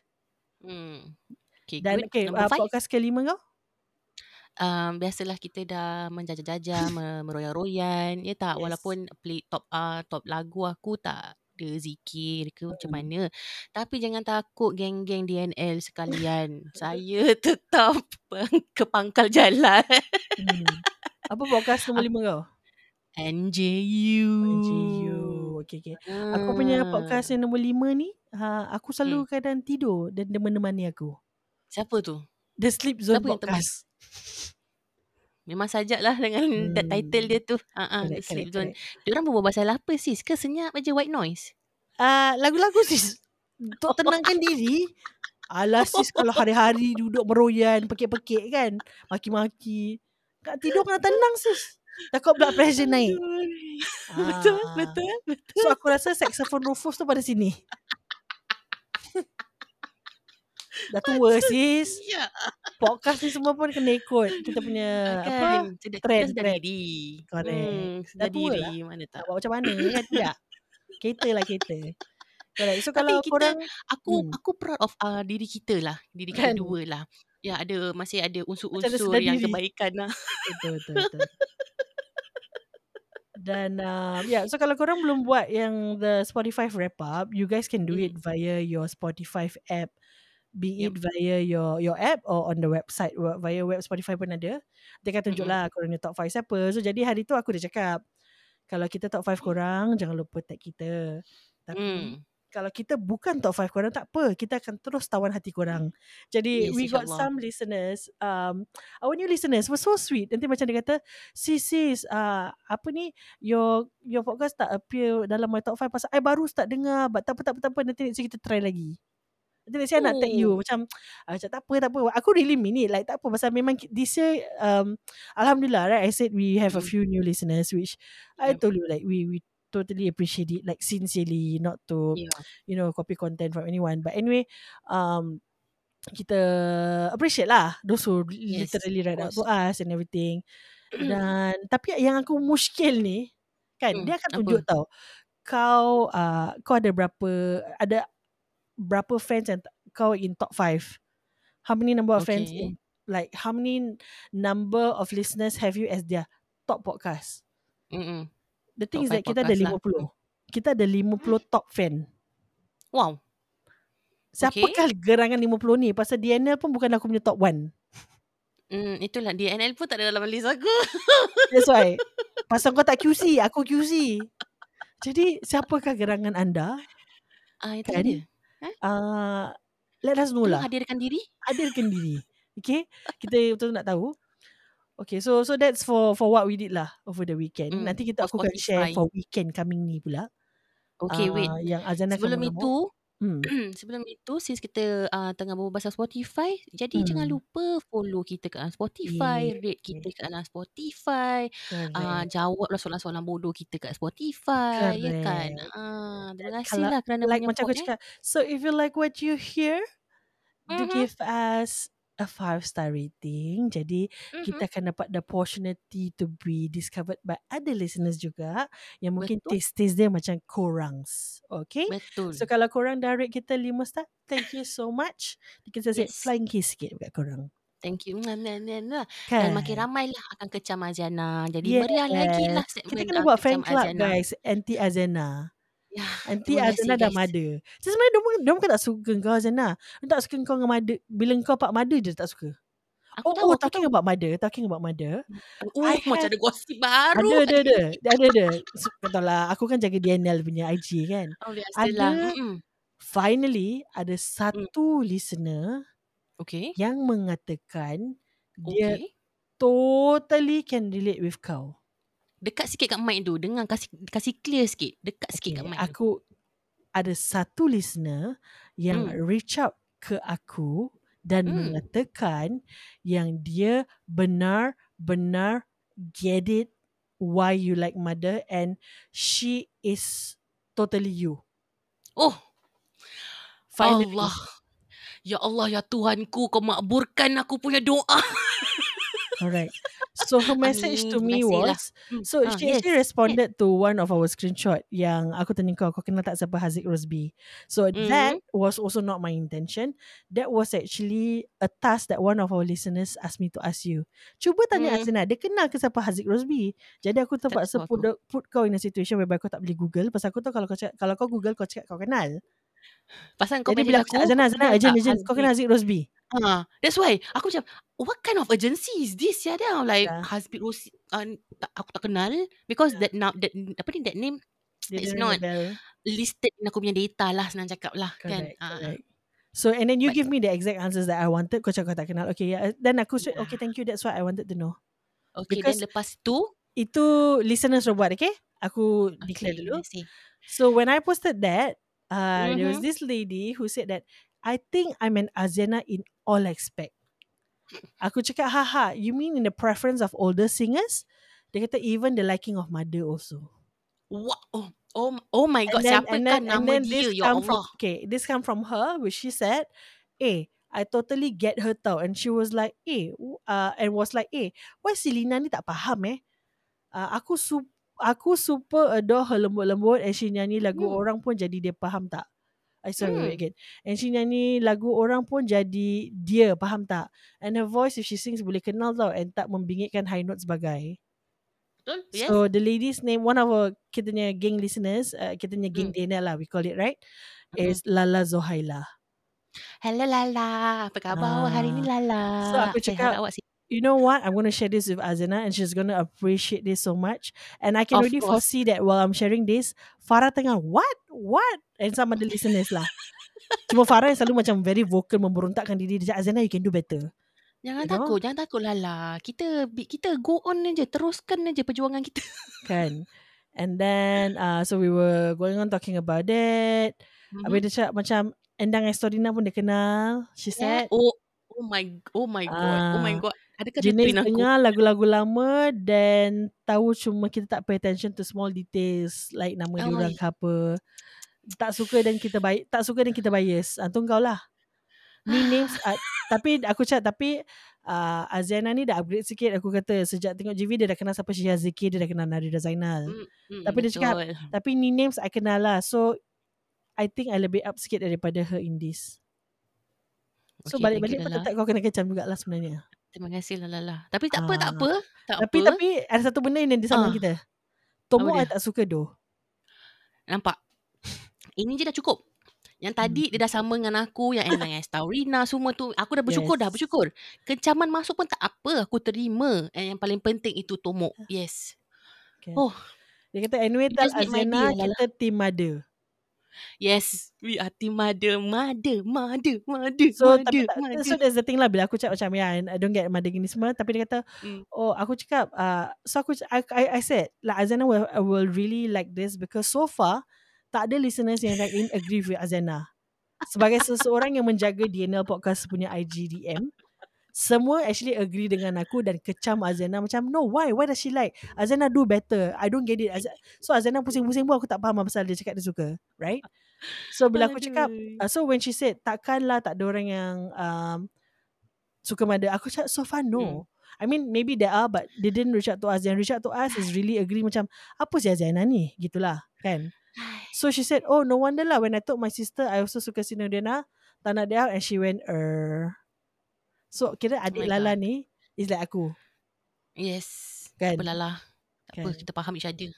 Hmm. Okay, Dan good. okay, Number uh, five. podcast kelima kau um, biasalah kita dah menjajah-jajah, me- meroyan-royan, ya tak? Yes. Walaupun play top uh, top lagu aku tak ada zikir ke macam Hmm. mana. Tapi jangan takut geng-geng DNL sekalian. (laughs) Saya (laughs) tetap ke pangkal jalan. hmm. Apa podcast nombor lima kau NJU. NGU Okay okay Aku punya podcast yang nombor lima ni uh, Aku selalu Hmm. kadang tidur Dan dia menemani aku Siapa tu? The Sleep Zone Siapa? Podcast Memang sajaklah dengan (laughs) hmm. Hmm. title dia tu. Ha ah, The Correct, Sleep Zone. Dia orang berbual pasal apa sis? Ke senyap aja white noise? uh, Lagu-lagu sis Untuk (laughs) tenangkan diri Alah sis Kalau hari-hari duduk meroyan Pekik-pekik kan Maki-maki Kat tidur kena tenang sis Takut blood pressure naik Betul, Ah. betul, betul. So aku rasa Saxophone Rufus tu pada sini (laughs) Dah tua sis (laughs) Ya. Podcast ni semua pun kena ikut Kita punya Apa Kan, sedar, trend, kita trend. diri. Correct. Hmm, sedar diri, lah. mana Nak tak. buat macam mana kan (laughs) Tidak Kereta lah kereta Correct. So Tapi kalau kita- korang Aku Hmm. aku proud of uh, diri kita lah. Diri Kan? kita dua lah. Ya, ada masih ada unsur-unsur yang diri. kebaikan lah. Betul betul betul Dan uh, yeah, so kalau korang belum buat yang the Spotify wrap up, you guys can do Hmm. it via your Spotify app. Be it Yep. via your your app or on the website via web Spotify pun ada. Dia akan tunjuk Mm-mm. lah korang punya top 5 siapa. So jadi hari tu aku dah cakap kalau kita top 5 korang jangan lupa tag kita. Tapi Hmm. kalau kita bukan top 5 korang tak apa kita akan terus tawan hati korang jadi Yes, we got insyaAllah. some listeners um our new listeners were so sweet nanti macam dia kata sis sis uh, apa ni your your podcast tak appear dalam my top 5 pasal I baru start dengar but tak apa tak apa tak apa nanti next kita try lagi Nanti next year I nak tag you Oh. Macam ah, Macam tak apa tak apa Aku really mean it Like tak apa Pasal memang This year um, Alhamdulillah right I said we have a Mm. few new listeners Which I Yep. told you like We we totally appreciate it Like sincerely Not to Yeah. you know copy content from anyone but anyway um kita appreciate lah those who Yes, literally write out to us and everything (clears throat) dan tapi yang aku muskil ni kan Hmm, dia akan apa? tunjuk tau kau uh, kau ada berapa ada berapa fans yang kau in top 5 how many number of fans Okay. in like how many number of listeners have you as their top podcast Mm-mm. the thing Top is that kita ada podcast lah. 50 kita ada 50 top fan Wow. Siapakah gerangan 50 ni? Pasal DNL pun bukan aku punya top 1. Hmm, itulah DNL pun tak ada dalam list aku. (laughs) That's why. Pasal kau tak QC, aku QC. Jadi, siapakah gerangan anda? Ah, itu Kan? dia. Uh, let us know Tolong lah. hadirkan diri. Hadirkan diri. Okay? Kita betul nak tahu. Okay, so so that's for for what we did lah over the weekend. Hmm, Nanti kita aku akan share Spotify. for weekend coming ni pula. Okay, wait. Ah, Yang Azana Sebelum itu, Hmm. (clears throat) sebelum itu since kita uh, tengah berbual pasal Spotify, jadi jangan Hmm. lupa follow kita kat Spotify, Yeah. rate kita kat dalam Spotify, uh, Correct. jawablah soalan-soalan bodoh kita kat Spotify, ya kan? Correct. Ah, terima kasih Kalau- lah kerana like macam aku menyokong, eh. cakap. So if you like what you hear, do Mhm. give us a five star rating. Jadi Mhm. kita akan dapat the opportunity to be discovered by other listeners juga yang mungkin Betul. taste-taste dia macam korangs. Okay? Betul. So kalau korang dah rate kita 5 star, thank you so much. Kita Yes. flying kiss sikit dekat korang. Thank you. Nah, nah, nah, nah. Kan? Dan makin ramai lah akan kecam Aziana. Jadi meriah lagi lah segmen Kita kena ah, buat fan club Aziana. guys. Anti Azana. Ya, Anti terima Azana dah mada. So, sebenarnya dia dia pun tak suka kau Azana. Dia tak suka kau dengan mada. Bila kau pak mada je dia tak suka. Aku Oh, tahu, oh aku talking about mother, talking about mother. tahu. I Uh, macam have- ada gosip baru. Ada, ada, ada. Dia ada, ada. So, Kata lah, aku kan jaga DNL punya IG kan. Oh, biasalah. Ada- Mm-mm. Finally, ada satu listener Okay. yang mengatakan dia Okay. totally can relate with kau. Dekat sikit kat mic tu. Dengar kasih kasih clear sikit. Dekat sikit Okay, kat mic tu. aku ada satu listener yang Hmm. reach out ke aku dan Hmm. mengatakan yang dia benar-benar get it why you like mother and she is totally you. Oh, Finally. Allah. Ya Allah, ya Tuhanku, kau makburkan aku punya doa. (laughs) Alright. So her message Amin. to me lah. was Hmm, so ah, she actually responded to one of our screenshot yang aku tanya kau kau kenal tak siapa Haziq Rosby. So Mhm. that was also not my intention. That was actually a task that one of our listeners asked me to ask you. Cuba tanya Hmm. Azina, dia kenal ke siapa Haziq Rosby? Jadi aku terpaksa put, aku. put kau in a situation whereby kau tak boleh Google pasal aku tahu kalau kau cakap, kalau kau Google kau cakap kau kenal. Pasal kau Jadi bila aku cakap urgent, tak urgent. Kau kenal Haziq Rosby? Ha, that's why aku macam what kind of agency is this ya dia like Yeah. Hasbi Rosi uh, tak, aku tak kenal because Yeah. that now that apa ni that name Dia It's not. ring a bell. listed in aku punya data lah senang cakap lah Correct, kan. Ah, ah. correct. So and then you But- give me the exact answers that I wanted. Kau cakap kau tak kenal. Okay, yeah. Then aku straight, Yeah. okay, thank you. That's what I wanted to know. Okay, Because- then lepas tu Itu listeners dah buat, okay? Aku okay, declare dulu. let's see. So when I posted that, uh, there was Mhm. this lady who said that, I think I'm an Aziana in all aspect. Aku cakap, haha, you mean in the preference of older singers? Dia kata, even the liking of mother also. What? Oh, oh, oh my god, then, siapa and kan then, nama then dia? this Ya come from Allah. okay, this come from her, which she said, "Eh, I totally get her tau." And she was like, "Eh, uh, and was like, eh, why si Lina ni tak faham eh? Uh, aku su aku super adore her lembut-lembut and she nyanyi lagu Hmm. orang pun jadi dia faham tak? I sorry Hmm. wait again. And she nyanyi lagu orang pun jadi dia faham tak? And her voice if she sings boleh kenal tau and tak membingitkan high note sebagai. Betul? Yes. So the lady's name, one of our kita punya gang listeners, uh, kita punya gang Hmm. DNA lah, we call it right, Mhm. is Lala Zohaila. Hello Lala, apa khabar awak hari ni Ah. Lala? So aku cakap, awak si- You know what? I'm going to share this with Azana and she's going to appreciate this so much. And I can Of already course. foresee that while I'm sharing this, Farah tengah, what? What? And some other listeners lah. Cuma Farah yang selalu macam very vocal memberontakkan diri. Dia Azana, you can do better. Jangan You know? takut, jangan takut Lala. Kita kita go on aja, teruskan aja perjuangan kita. Kan? And then, uh, so we were going on talking about that. Mhm. Habis dia cakap macam, Endang Estorina pun dia kenal. She said, Oh, oh my oh my god. Oh my Ah, god. Adakah dia aku? dengar lagu-lagu lama dan tahu cuma kita tak pay attention to small details like nama Oh, diorang ya. ke apa. Tak suka dan kita baik tak suka dan kita bias. Ah tu kau lah. Ni names uh, (laughs) tapi aku cakap tapi uh, Aziana ni dah upgrade sikit aku kata sejak tengok GV dia dah kenal siapa Syihah Zikir dia dah kenal Narida Zainal. Mm, mm, Tapi dia cakap, betul. Tapi ni names I kenal lah. So I think I lebih up sikit daripada her in this. So Okay, balik-balik tetap kau kena kecam jugalah sebenarnya. Terima kasih Lala. Tapi tak apa, tak Ah. apa. Tak Tapi apa. tapi ada satu benda yang dia sama Ah. kita. Tomo I dia? tak suka doh. Nampak? Ini je dah cukup. Yang tadi Hmm. dia dah sama dengan aku, yang yang Taurina semua tu. Aku dah bersyukur dah, Yes. bersyukur. Kencaman masuk pun tak apa, aku terima. And yang paling penting itu Tomok. Yes. Okay. Oh. Dia kata anyway my Azena kita team mother. Yes. We are team mother, mother, mother, mother, So mother, tapi tak, mother. so that's the thing lah bila aku cakap macam ya I don't get mother gini semua tapi dia kata Hmm. oh aku cakap uh, so aku I, I, I said like Azena will, will really like this because so far tak ada listeners yang write in agree with Azena. Sebagai seseorang yang menjaga DNL podcast punya IGDM semua actually agree dengan aku dan kecam Azena macam no why? Why does she like? Azena do better. I don't get it. Az- so Azena pusing-pusing pun aku tak faham apa pasal dia cakap dia suka right? So bila aku cakap uh, so when she said takkanlah tak ada orang yang um, suka mother aku cakap so far no. I mean maybe there are but they didn't reach out to us. Yang reach out to us is really agree macam apa si Azena ni? Gitulah kan? So she said oh no wonder lah. When I told my sister I also suka Sinodiana tak nak dia and she went er so kira adik my Lala God. ni is like aku Yes. Kan? Tak apa Lala. Tak apa, Kan? kita faham each other.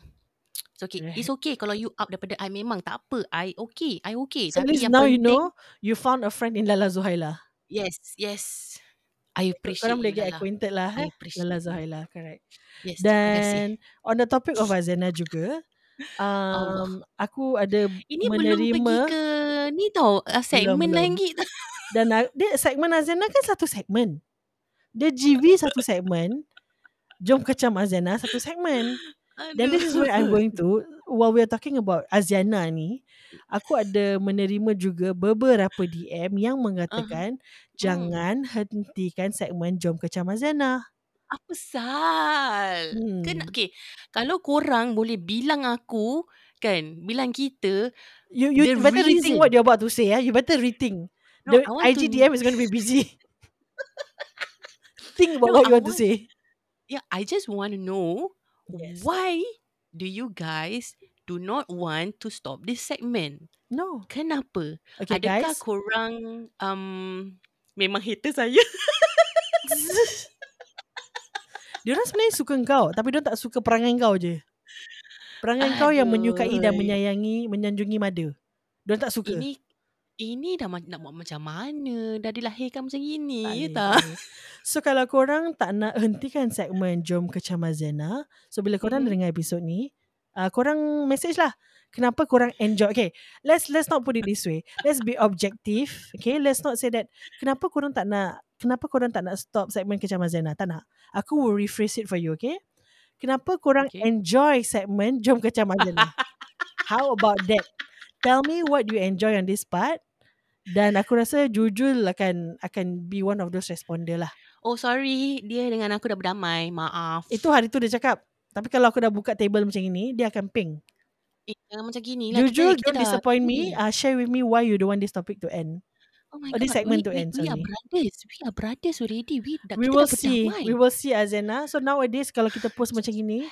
It's okay. Right. It's okay kalau you up daripada I memang tak apa. I okay. I okay. so at Tapi least yang now you know you found a friend in Lala Zuhaila Yes, yes. I appreciate korang boleh get Lala. acquainted lah eh Lala. Zuhaila correct Yes. Dan on the topic of Azena juga, (laughs) um, aku ada Ini belum pergi menerima ke ni tau, uh, segmen belum. lagi. (laughs) dan dia segmen Azena kan satu segmen. Dia GV satu segmen. Jom kecam Azena satu segmen. Dan this is where I'm going to while we are talking about Aziana ni, aku ada menerima juga beberapa DM yang mengatakan jangan hentikan segmen Jom Kecam Aziana. Apa sal? Hmm. Kan okay, kalau korang boleh bilang aku kan, bilang kita You you better rethink reason- what you're about to say. Eh. You better rethink. No, the I want to IGDM is going to be (laughs) busy. (laughs) Think about No, what you I want to want- say. Yeah, I just want to know Yes. why do you guys do not want to stop this segment? No. Kenapa? Okay, Adakah guys. korang um memang hater saya? (laughs) Diorang sebenarnya suka kau Tapi diorang tak suka perangai kau je Perangai kau yang menyukai dan Aduh. menyayangi Menyanjungi mada Diorang tak suka Ini ini dah ma- nak buat macam mana? Dah dilahirkan macam ini, Tak ya boleh, tak? boleh. So kalau korang tak nak hentikan segmen Jom ke Chamazena So bila korang Mhm. dengar episod ni uh, Korang message lah Kenapa korang enjoy Okay Let's let's not put it this way Let's be objective Okay Let's not say that Kenapa korang tak nak Kenapa korang tak nak stop segmen Kecamazena Tak nak Aku will rephrase it for you okay Kenapa korang Okay. enjoy segmen Jom Kecamazena How about that Tell me what you enjoy on this part dan aku rasa Jujul akan akan be one of those responder lah. Oh sorry, dia dengan aku dah berdamai. Maaf. Itu hari tu dia cakap. Tapi kalau aku dah buka table macam ini, dia akan ping. eh, jangan macam gini lah. Jujur, kita, kita don't dah disappoint me. Uh, share with me why you don't want this topic to end. Oh my Oh, this god. segment we, to we, end, we are sorry. brothers. We are brothers already. We, dah, We will see. berdamai. We will see Azena. So nowadays kalau kita post macam ini,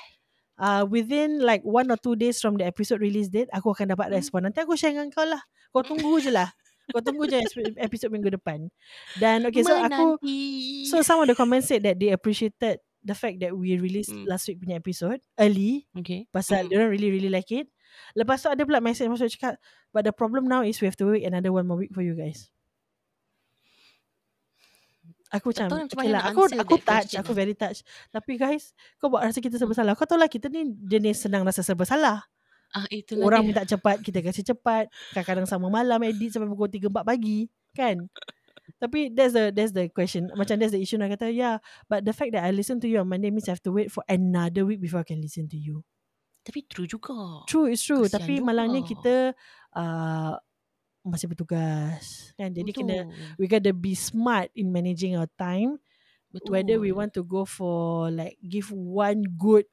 uh, within like one or two days from the episode release date, aku akan dapat Hmm. respon. Nanti aku share dengan kau lah. Kau tunggu je lah. Kau tunggu je episode minggu depan. Dan okay, so aku Menanti. So some of the comments said that they appreciated the fact that we released Mm. last week punya episode early okay. pasal Mm. they don't really really like it. Lepas tu ada pula message masuk cakap but the problem now is we have to wait another one more week for you guys. Aku macam macam okay lah aku aku touch aku lah. very touch tapi guys kau buat rasa kita serba salah kau tahu lah kita ni jenis senang rasa serba salah Ah, itulah orang dia. minta cepat kita kasih cepat kadang-kadang sama malam edit sampai pukul 3 4 pagi kan tapi that's the that's the question macam that's the issue nak kata yeah but the fact that I listen to you on Monday means I have to wait for another week before I can listen to you Tapi true juga. true it's true Kesian tapi juga. malangnya kita uh, masih bertugas kan jadi Betul. kena we gotta be smart in managing our time Betul. whether we want to go for like give one good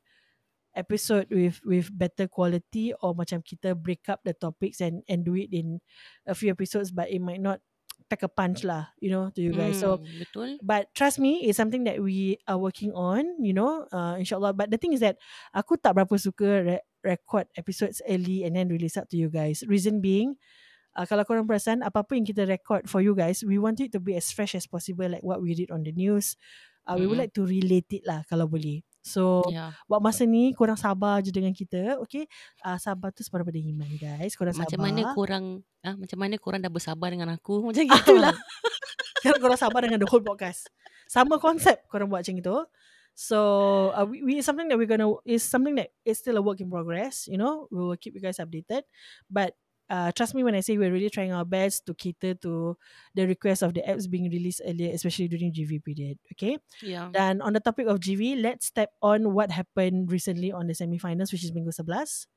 episode with with better quality or macam kita break up the topics and and do it in a few episodes but it might not pack a punch lah you know to you guys. So Hmm, betul. but trust me it's something that we are working on you know uh, insyaallah. But the thing is that aku tak berapa suka re- record episodes early and then release up to you guys. Reason being uh, kalau korang perasan apa-apa yang kita record for you guys we want it to be as fresh as possible like what we read on the news. Uh, we would Mm-mm. like to relate it lah kalau boleh so Ya. buat masa ni korang sabar je dengan kita okay uh, sabar tu separuh pada iman guys korang Macam sabar mana korang ah macam mana korang dah bersabar dengan aku (laughs) macam gitulah. (laughs) Sekarang korang sabar dengan the whole podcast. Sama konsep korang buat macam itu. So uh, we, we something that we're gonna is something that is still a work in progress. You know, we will keep you guys updated. But uh, trust me when I say we're really trying our best to cater to the request of the apps being released earlier, especially during GV period. Okay. ya. Dan on the topic of GV, let's step on what happened recently on the semi-finals, which is minggu 11.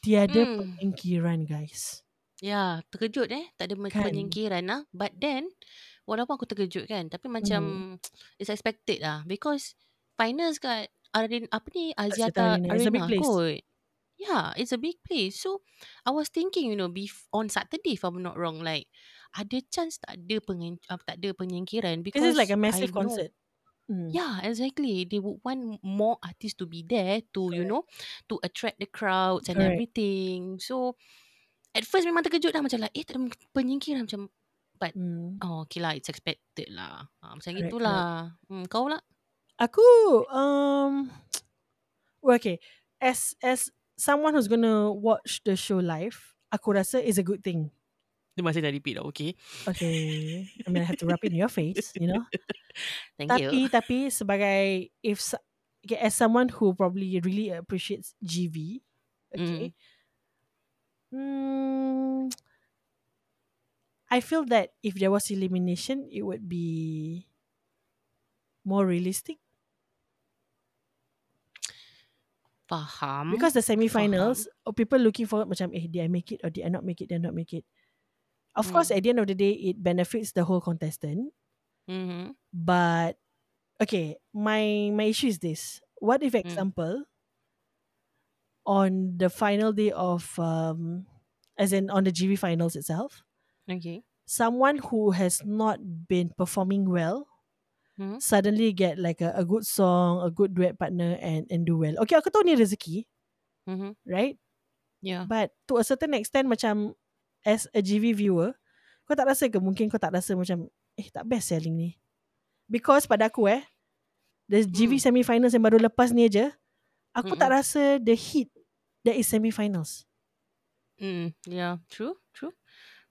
Tiada Hmm. penyingkiran, guys. Ya, terkejut eh. Tak ada Kan? penyingkiran lah. But then, walaupun aku terkejut kan. Tapi macam, Hmm. (tsk) it's expected lah. Because, finals kat Arin, apa ni, Aziata Arena. Arena, kot. Yeah, it's a big place. So, I was thinking, you know, bef- on Saturday, if I'm not wrong, like, ada chance tak ada pengen, uh, tak ada penyingkiran because This is like a I massive know- concert. Hmm. Yeah, exactly. They would want more artists to be there to, you Correct. know, to attract the crowds and Correct. everything. So, at first memang terkejut dah macam like, eh, tak ada penyingkiran macam, Hmm. oh, okay lah, it's expected lah. Ha, macam Correct, gitulah. Hmm, kau lah. Aku um (tsk) well, okay. As as someone who's gonna watch the show live, aku rasa is a good thing. Dia masih nak repeat lah, okay. Okay. I mean I have to rub it in your face, you know. (laughs) Thank tapi you. tapi sebagai if okay, as someone who probably really appreciates GV, okay. Hmm. I feel that if there was elimination, it would be more realistic Faham. Because the semi-finals, oh, people looking forward macam, eh, did I make it or did I not make it? Did I not make it? Of course, Hmm. at the end of the day, it benefits the whole contestant. Mhm. But okay, my my issue is this: What if, Hmm. example, on the final day of, um, as in on the GV finals itself, Okay. someone who has not been performing well Hmm? suddenly get like a, a good song, a good duet partner and and do well. Okay, aku tahu ni rezeki, Mhm. right? Yeah. But to a certain extent macam as a GV viewer, kau tak rasa ke mungkin kau tak rasa macam eh tak best selling ni. Because pada aku eh the GV Hmm. semi-finals yang baru lepas ni aja, aku tak Mm-mm. rasa the hit that is semi-finals. Mm, yeah, true.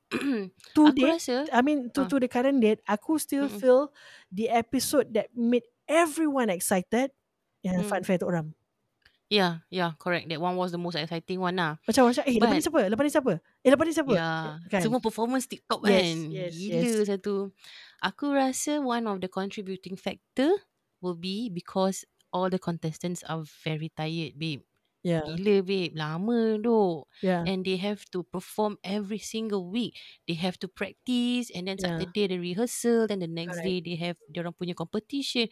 (clears throat) To Aku date, rasa I mean to Ah. to the current date, aku still Mm-mm. feel the episode that made everyone excited yang Mm. Fun Fair Tok Ram. Yeah, yeah, correct. That one was the most exciting one lah. Macam macam eh lepas ni siapa? Lepas ni siapa? Eh lepas ni siapa? Yeah, Kan? semua performance TikTok Yes, kan. yes, Gila yes. satu. Aku rasa one of the contributing factor will be because all the contestants are very tired, babe. Yeah. Gila, babe. Lama duk. Yeah. And they have to perform every single week. They have to practice and then Yeah. Saturday the rehearsal then the next Correct. day they have diorang punya competition.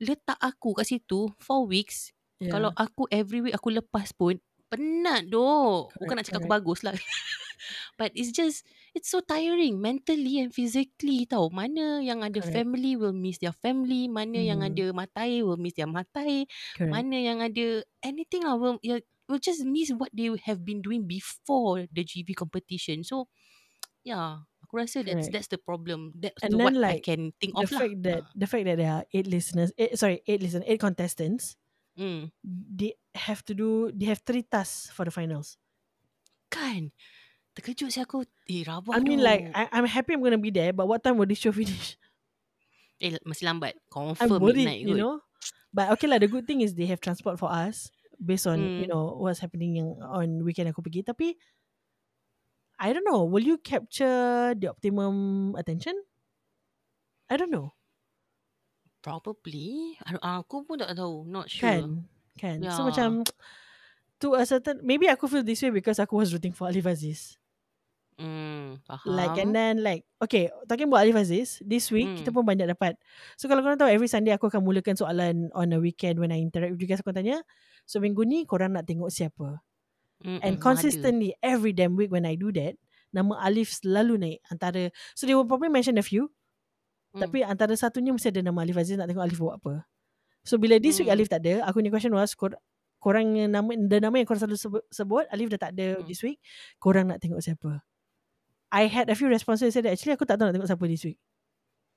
Letak aku kat situ four weeks. yeah. Kalau aku every week aku lepas pun penat duk. Bukan nak cakap aku bagus lah. (laughs) But it's just it's so tiring mentally and physically tau. Mana yang ada Correct. family will miss their family, mana yang Mhm. ada matai will miss their matai, Correct. mana yang ada anything lah will ya, will just miss what they have been doing before the GV competition. So yeah, aku rasa that's Correct. that's the problem. That's And the then, what like, I can think the of lah. fact that (laughs) the fact that there are eight listeners, eight, sorry, eight listeners, eight contestants, Mm. they have to do, they have three tasks for the finals. Kan? Terkejut sih aku. Eh, rabak I mean, tu. like, I, I'm happy I'm gonna be there, but what time will this show finish? (laughs) eh, masih lambat. I'm Confirm worried, midnight you know. But okay lah, the good thing is they have transport for us based on you Mm. know what's happening yang on weekend aku pergi. Tapi I don't know, will you capture the optimum attention? I don't know. Probably. Aku, aku pun tak tahu. Not sure. Kan, kan. So Yeah. macam (tsk) to a certain maybe aku feel this way because aku was rooting for Alif Aziz. Hmm, faham. Like and then like okay, talking about Alif Aziz, this week Hmm. kita pun banyak dapat. So kalau korang tahu every Sunday aku akan mulakan soalan on a weekend when I interact with you guys aku tanya, so minggu ni korang nak tengok siapa? Mm-mm, And ada. consistently every damn week when I do that, nama Alif selalu naik antara so they will probably mention a few, Hmm. tapi antara satunya mesti ada nama Alif Aziz nak tengok Alif buat apa. So bila this week Hmm. Alif tak ada, aku punya question was kor, korang nama the nama yang korang selalu sebut, sebut Alif dah tak ada Hmm. this week, korang nak tengok siapa? I had a few responses said that actually aku tak tahu nak tengok siapa this week.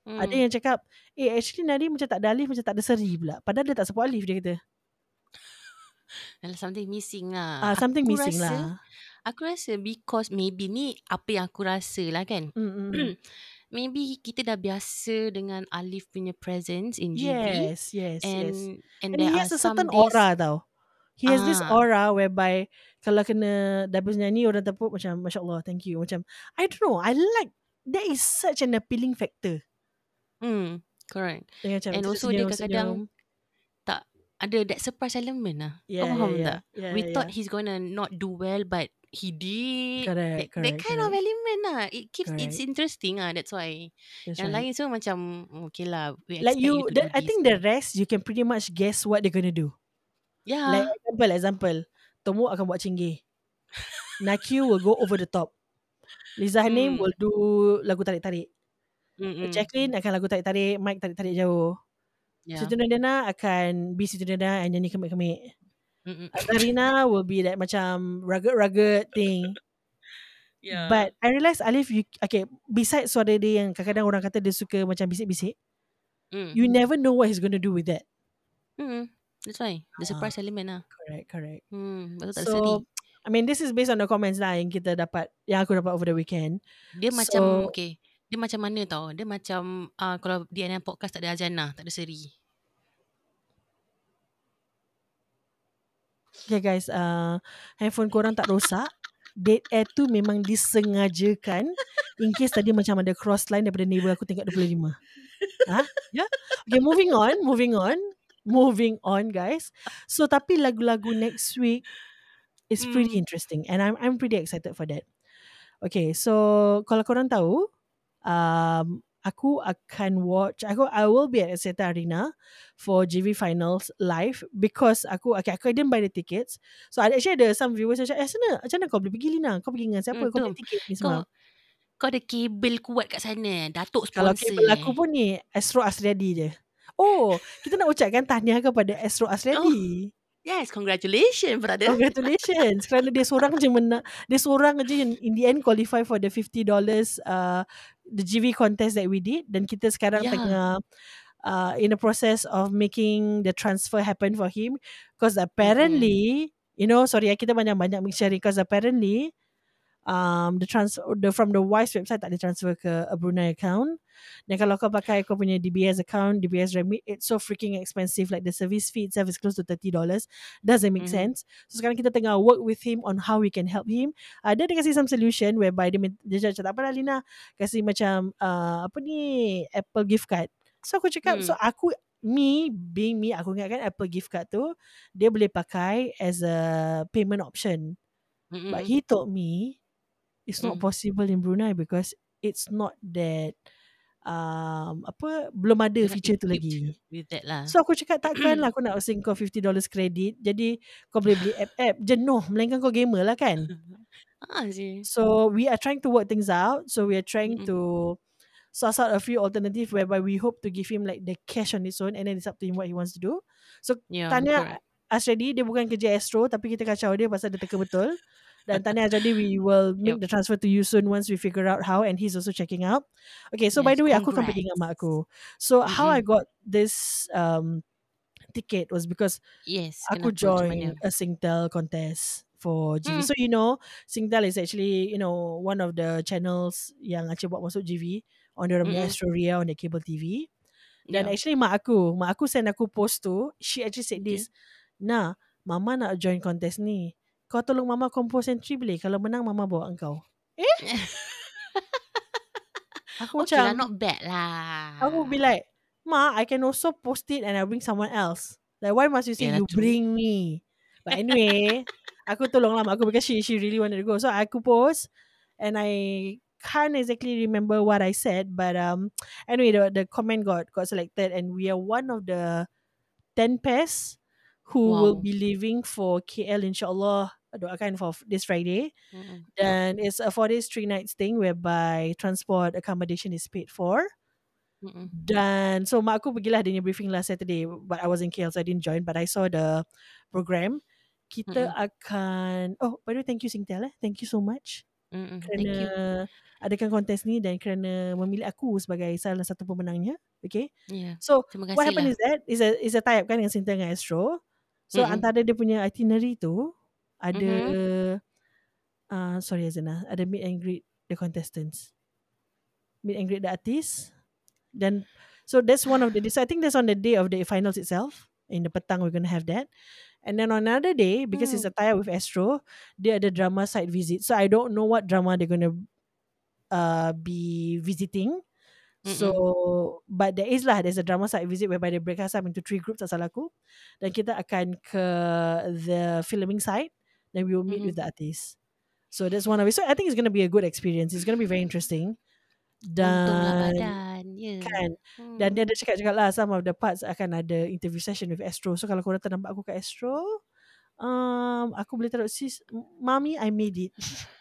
Hmm. Ada yang cakap, eh actually Nadi macam tak ada Alif, macam tak ada Seri pula. Padahal dia tak support Alif dia kata. (laughs) Something missing lah. Ah, something Aku missing rasa, lah. Aku rasa because maybe ni apa yang aku rasa lah kan. Mm, mm, mm. (clears throat) maybe kita dah biasa dengan Alif punya presence in GV. yes, yes, And yes. and, And there he are has a some certain days, aura tau. He has this Ah. aura whereby kalau kena double nyanyi orang tepuk macam Masya Allah, thank you. Macam, I don't know, I like, that is such an appealing factor. Hmm, correct. Dia macam And also dia kadang-kadang tak ada that surprise element lah. yeah, Kau faham yeah, tak? yeah, yeah, We yeah. thought he's gonna not do well but he did. Correct, that, that correct, kind of correct. element lah. It keeps it's Correct. interesting lah. That's why. That's Yang right. lain semua macam okay lah. We Like you, you, the, I this think the rest you can pretty much guess what they're gonna do. Yeah. Like example, example, Tomo akan buat cinggih. (laughs) Nakyu will go over the top. Liza Hanim Hmm. will do lagu tarik-tarik. Mm-mm. Jacqueline akan lagu tarik-tarik, Mike tarik-tarik jauh. Yeah. Siti Nurdana akan be Siti Nurdana and nyanyi kemik-kemik. Azarina will be like macam rugged-rugged thing. (laughs) Yeah. But I realise Alif, you, okay, besides suara dia yang kadang-kadang orang kata dia suka macam bisik-bisik, Mm. you never know what he's going to do with that. Mm. That's why. The Ah. surprise element lah. Correct, correct. Hmm. Betul tak. So, I mean, this is based on the comments lah yang kita dapat, yang aku dapat over the weekend. Dia macam So- okay. Dia macam mana tau? Dia macam uh, kalau DNM podcast tak ada Azana, tak ada seri. Okay guys, uh, handphone korang tak rosak. Dead air tu memang disengajakan in case tadi macam ada cross line daripada neighbor aku tingkat 25. ha? Yeah? Okay, moving on, moving on. Moving on guys. So tapi lagu-lagu next week is pretty Hmm. interesting and I'm I'm pretty excited for that. Okay, so kalau korang tahu, um, aku akan watch, aku I will be at Axiata Arena for GV Finals live because aku okay, aku didn't buy the tickets. So actually ada some viewers cakap, eh sana, macam mana kau boleh pergi Lina? Kau pergi dengan siapa? Hmm, kau beli tiket ni Kau semua. Kau ada kabel kuat kat sana. Datuk sponsor. Kalau kabel aku pun ni Astro Asriadi je. Oh, kita nak ucapkan tahniah kepada Astro Asriadi. Yes, congratulations brother. Congratulations kerana dia seorang je menang dia seorang je yang in the end qualify for the $50 uh, the GV contest that we did dan kita sekarang Yeah. tengah uh, in the process of making the transfer happen for him because apparently you know sorry ya kita banyak-banyak mix sharing because apparently um the trans the from the Wise website tak ada transfer ke a Brunei account. Dan kalau kau pakai kau punya DBS account DBS Remit it's so freaking expensive. Like the service fee itself is close to $30 doesn't make Mhm. sense. So sekarang kita tengah work with him on how we can help him. Uh, dia ada kasih some solution whereby dia, dia cakap tak apalah Lina. Kasih macam uh, apa ni Apple gift card. So aku cakap Hmm. so aku me being me aku ingatkan Apple gift card tu dia boleh pakai as a payment option. Mm-mm. But he told me it's not Mm. possible in Brunei because it's not that um apa belum ada You're not feature tu lagi. With that lah. So aku cakap takkan lah aku nak (clears throat) kasih kau $50 kredit jadi kau boleh beli app-app jenuh melainkan kau gamer lah kan. (laughs) ah, je. So we are trying to work things out. So we are trying Mm-mm. to source out a few alternative whereby we hope to give him like the cash on its own and then it's up to him what he wants to do. So Yeah, Tanya correct. Asredi dia bukan kerja Astro tapi kita kacau dia pasal dia teka betul. Dan Tanya Asredi we will make Yup. the transfer to you soon once we figure out how and he's also checking out. Okay, so by Yes, the way aku company dengan mak aku. So how I Mm-mm. got this um ticket was because Yes. aku joined a Singtel contest for GV. Hmm. So you know Singtel is actually you know one of the channels yang Aceh buat masuk GV on their Mm-mm. Astro Ria on the cable TV. Dan Yeah. actually mak aku, mak aku send aku post tu, she actually said Okay. this. Nah, mama nak join contest ni. Kau tolong mama compose entry boleh? Kalau menang mama bawa engkau. Eh? (laughs) aku Okay lah, macam, not bad lah. aku be like, Ma, I can also post it and I bring someone else. Like, why must you say Yalah, you true. bring me? But anyway, (laughs) aku tolong lah mak aku because she, she really wanted to go. So, aku post and I can't exactly remember what I said. But um, anyway, the, the comment got, got selected and we are one of the 10 pairs who will Wow. be leaving for KL insyaAllah doakan for this Friday. Mm-mm. And it's a four days, three nights thing whereby transport accommodation is paid for. Mm-mm. Dan so mak aku pergilah dia briefing last Saturday but I was in KL so I didn't join but I saw the program. Kita akan oh by the way thank you Singtel eh. Thank you so much Mm-mm. kerana Thank you. adakan kontes ni dan kerana memilih aku sebagai salah satu pemenangnya. Okay. Yeah. So what happened lah. is that is a is a tie up kan dengan Singtel dengan Astro. So Mm-mm. antara dia punya itinerary tu ada Mhm. uh, sorry Azana, ada meet and greet the contestants. Meet and greet the artists. Then so that's one of the days. So I think that's on the day of the finals itself. In the petang we're gonna have that. And then on another day, because it's a tie with Astro, dia ada drama site visit. So I don't know what drama they're gonna uh, be visiting. So, but there is lah, there's a drama site visit whereby they break us up into three groups, tak salah aku. Dan kita akan ke the filming site. Then we will meet Mhm. with the artists. So that's one of it. So I think it's going to be a good experience. It's going to be very interesting. Dan badan. Ya. kan. Hmm. Dan dia ada cakap-cakap lah some of the parts akan ada interview session with Astro. So kalau korang tak nampak aku kat Astro, um, aku boleh taruh sis, Mami, I made it. (laughs)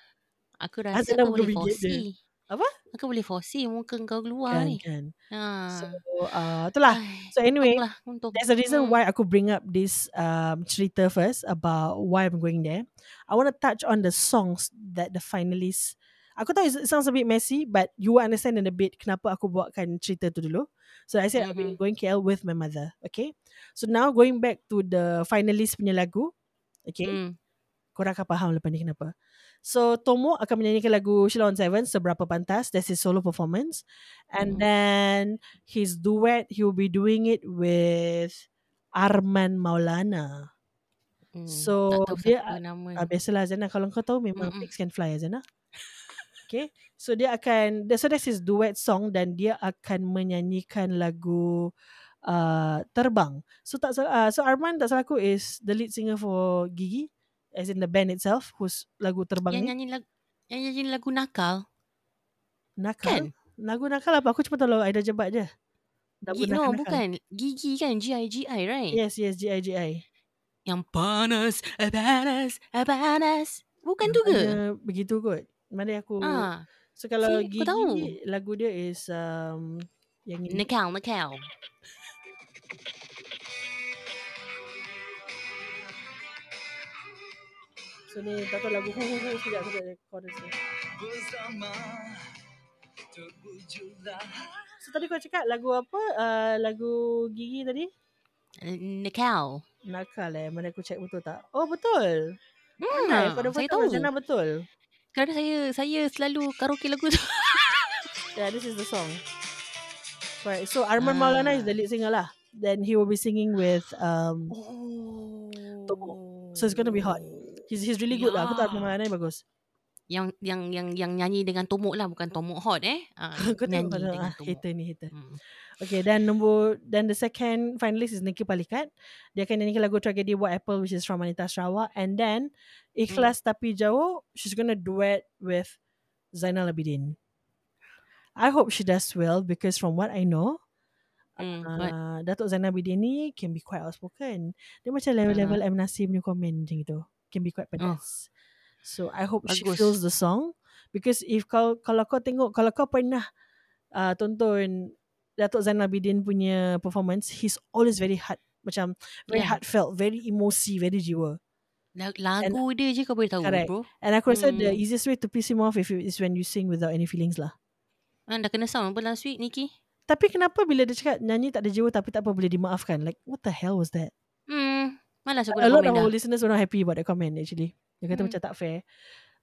Aku rasa kau boleh foresee. Apa? Aku boleh foresee muka kau keluar Kan, ni. kan. Ha. So, uh, itulah. Ai, So anyway, untung lah, untung. There's a reason Hmm. why aku bring up this um, cerita first about why I'm going there. I want to touch on the songs that the finalists. Aku tahu it sounds a bit messy, but you will understand in a bit kenapa aku buatkan cerita tu dulu. So I said be Mhm. going KL with my mother. Okay. So now going back to the finalist punya lagu. Okay. Hmm. Korang akan faham lepas ni kenapa. So Tomo akan menyanyikan lagu Sheila on Seven Seberapa Pantas. That's his solo performance. And Mhm. then his duet, he will be doing it with Arman Maulana. Hmm. So, dia- nama. Ah, biasalah Azana. Kalau kau tahu memang Mm-mm. pigs can fly Azana. Okay. So dia akan, so that's his duet song dan dia akan menyanyikan lagu uh, Terbang. So tak salah, uh, so Arman tak salah aku is the lead singer for Gigi. As in the band itself whose lagu Terbang Yang ni. nyanyi lagu yang nyanyi lagu nakal. Nakal. Kan? Lagu nakal apa? Aku cuma tahu lagu Aida Jebat je. Lagu Gi, no, nakal-nakal. bukan. Gigi kan. G-I-G-I, right? Yes, yes, G-I-G-I. Yang panas, eh, panas, eh, panas. Bukan tu ke? Begitu kot. Mana aku. Ah, So kalau See, Gigi tahu. lagu dia is um yang ini. Nikal, Nikal. So ni tak tahu lagu hu hu hu sekejap aku tak chorus. So tadi kau cakap lagu apa? Uh, lagu Gigi tadi? Nikal. Nakal eh. Mana aku check betul tak? Oh betul. Hmm, Pandai. Kau dapat saya tahu. Zana betul. Kerana saya saya selalu karaoke lagu tu. Yeah, this is the song. Right. So Arman Ah. Maulana is the lead singer lah. Then he will be singing with um Oh. Tomok. So it's gonna be hot. He's he's really good lah. Aku Ya. Maulana ni bagus. Yang yang yang yang nyanyi dengan Tomok lah bukan Tomok Hot eh. Ah, (laughs) Kau nyanyi tengok dengan ah, Tomok. hater ni hater. Hmm. Okay, dan nombor dan the second finalist is Nikki Palikat. Dia akan nyanyikan lagu Tragedy What Apple which is from Anita Sarawak and then Ikhlas Tapi Jauh she's gonna duet with Zainal Abidin. I hope she does well because from what I know Hmm, what? uh, Datuk Zainal Abidin ni can be quite outspoken. Dia macam level-level M. Nasir punya komen macam gitu. Can be quite pedas. So I hope she Bagus. feels the song because if kau kalau kau tengok kalau kau pernah uh, tonton Datuk Zainal Abidin punya performance, he's always very heart macam very Yeah. heartfelt, very emosi, very jiwa. La- Lagu dia je kau boleh tahu Correct. bro. And aku rasa the Hmm. easiest way to piss him off if it is when you sing without any feelings lah. Ah, dah kena sound apa last week Nikki? Tapi kenapa bila dia cakap nyanyi tak ada jiwa tapi tak apa boleh dimaafkan? Like what the hell was that? Malas aku a nak lot komen of dah. our listeners were not happy about that comment actually. Dia kata Hmm. macam tak fair.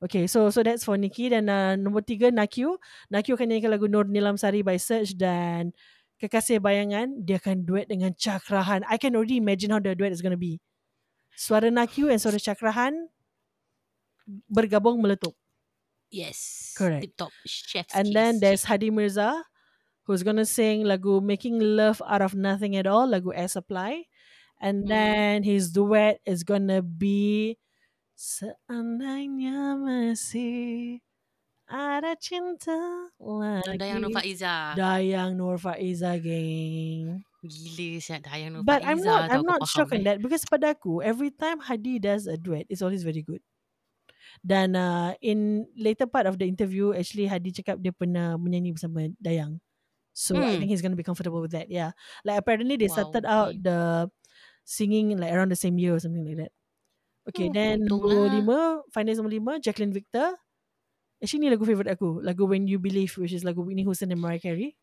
Okay, so so that's for Nikki dan uh, nombor tiga Nakyu. Nakyu akan nyanyikan lagu Nur Nilam Sari by Search dan Kekasih Bayangan dia akan duet dengan Cakrahan. I can already imagine how the duet is going to be. Suara Nakyu and suara Cakrahan bergabung meletup. Yes. Correct. Tip top. Chef's And kiss. then there's Hadi Mirza who's gonna sing lagu Making Love Out of Nothing at All, lagu Air Supply. And Mhm. then his duet is gonna be Seandainya masih ada cinta lagi. Dayang Nur Faiza. Dayang Nur Faiza gang. Gila siap Dayang Nur But Faiza. I'm not I'm not shocked eh? on that because pada aku every time Hadi does a duet it's always very good. Dan uh, in later part of the interview actually Hadi cakap dia pernah menyanyi bersama Dayang. So I Hmm. think he's going to be comfortable with that. Yeah. Like apparently they Wow, started out the singing like around the same year or something like that. Okay, Oh, then nombor lah. lima, finalist nombor lima, Jacqueline Victor. Actually ni lagu favourite aku. Lagu When You Believe which is lagu Whitney Houston dan Mariah Carey.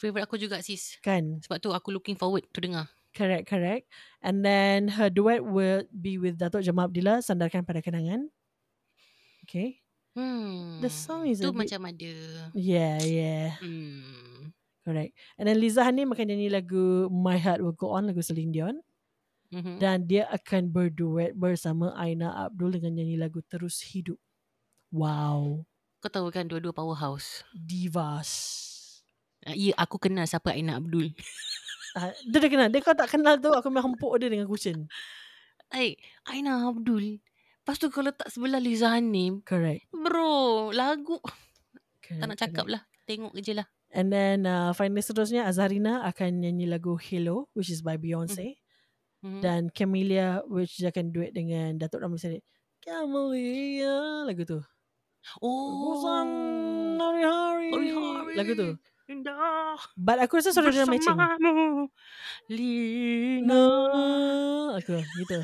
Favorite aku juga sis. Kan? Sebab tu aku looking forward to dengar. Correct, correct. And then her duet will be with Datuk Jamal Abdillah, Sandarkan Pada Kenangan. Okay. Hmm. The song is a tu bit- macam ada. Yeah, yeah. Hmm. Correct. And then Liza Hanim akan nyanyi lagu My Heart Will Go On, lagu Celine Dion. Mhm. Dan dia akan berduet bersama Aina Abdul dengan nyanyi lagu Terus Hidup. Wow. Kau tahu kan dua-dua powerhouse. Divas. Ya, aku kenal siapa Aina Abdul. Uh, (laughs) dia dah kenal. Dia kau tak kenal tu, aku memang hempuk dia dengan cushion. Eh, Aina Abdul. Lepas tu kau letak sebelah Liza Hanim. Correct. Bro, lagu. correct Tak nak cakap lah. Tengok je lah. And then uh, finalist seterusnya Azharina akan nyanyi lagu Hello which is by Beyonce. Mhm. Dan Camelia which dia akan duet dengan Datuk Ramli Sarip. Camelia lagu tu. Oh. hari-hari. Hari-hari. Lagu tu. Indah. But aku rasa suara dia matching. Bersamamu. Lina. Aku gitu.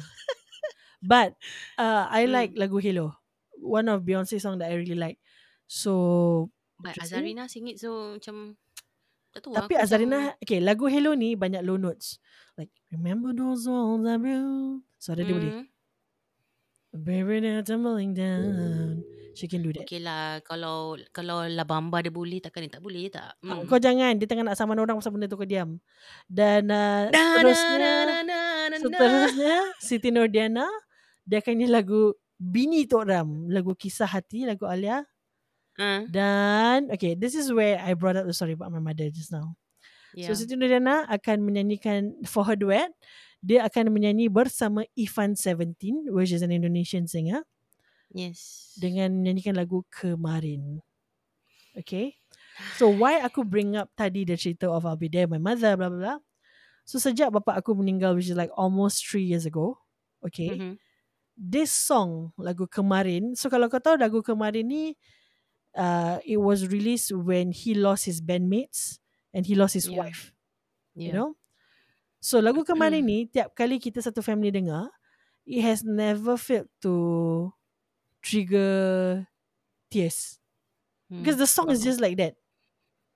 But uh, I Hmm. like lagu Hello. One of Beyonce song that I really like. So But. Azarina sing it so macam tak tahu Tapi Azarina Okay lagu Hello ni Banyak low notes Like Remember those walls I built? Suara dia boleh. Hmm. Baby they're tumbling down. She can do that. Okay lah Kalau Kalau Labamba dia boleh Takkan dia tak boleh tak? Hmm. Kau jangan. Dia tengah nak saman orang Pasal benda tu kau diam. Dan uh, Da, Seterusnya da, da, da, da. Seterusnya Siti Nordiana Dia akan nyanyi lagu Bini Tok Ram. Lagu Kisah Hati Lagu Alia. Ah, Dan Okay This is where I brought up the story About my mother just now yeah. So Siti Nurdiana akan menyanyikan for her duet, dia akan menyanyi bersama Ifan Seventeen, which is an Indonesian singer, Yes dengan menyanyikan lagu Kemarin. Okay. So why aku bring up tadi the cerita of I'll be there, my mother, blah blah blah. So sejak bapa aku meninggal, which is like almost three years ago. Okay. Mhm. This song lagu Kemarin. So kalau kau tahu lagu Kemarin ni uh, it was released when he lost his bandmates and he lost his Yeah. wife. Yeah. You know? So lagu kemarin (clears throat) ni tiap kali kita satu family dengar, it has never failed to trigger tears. Hmm, Because the song is just like that.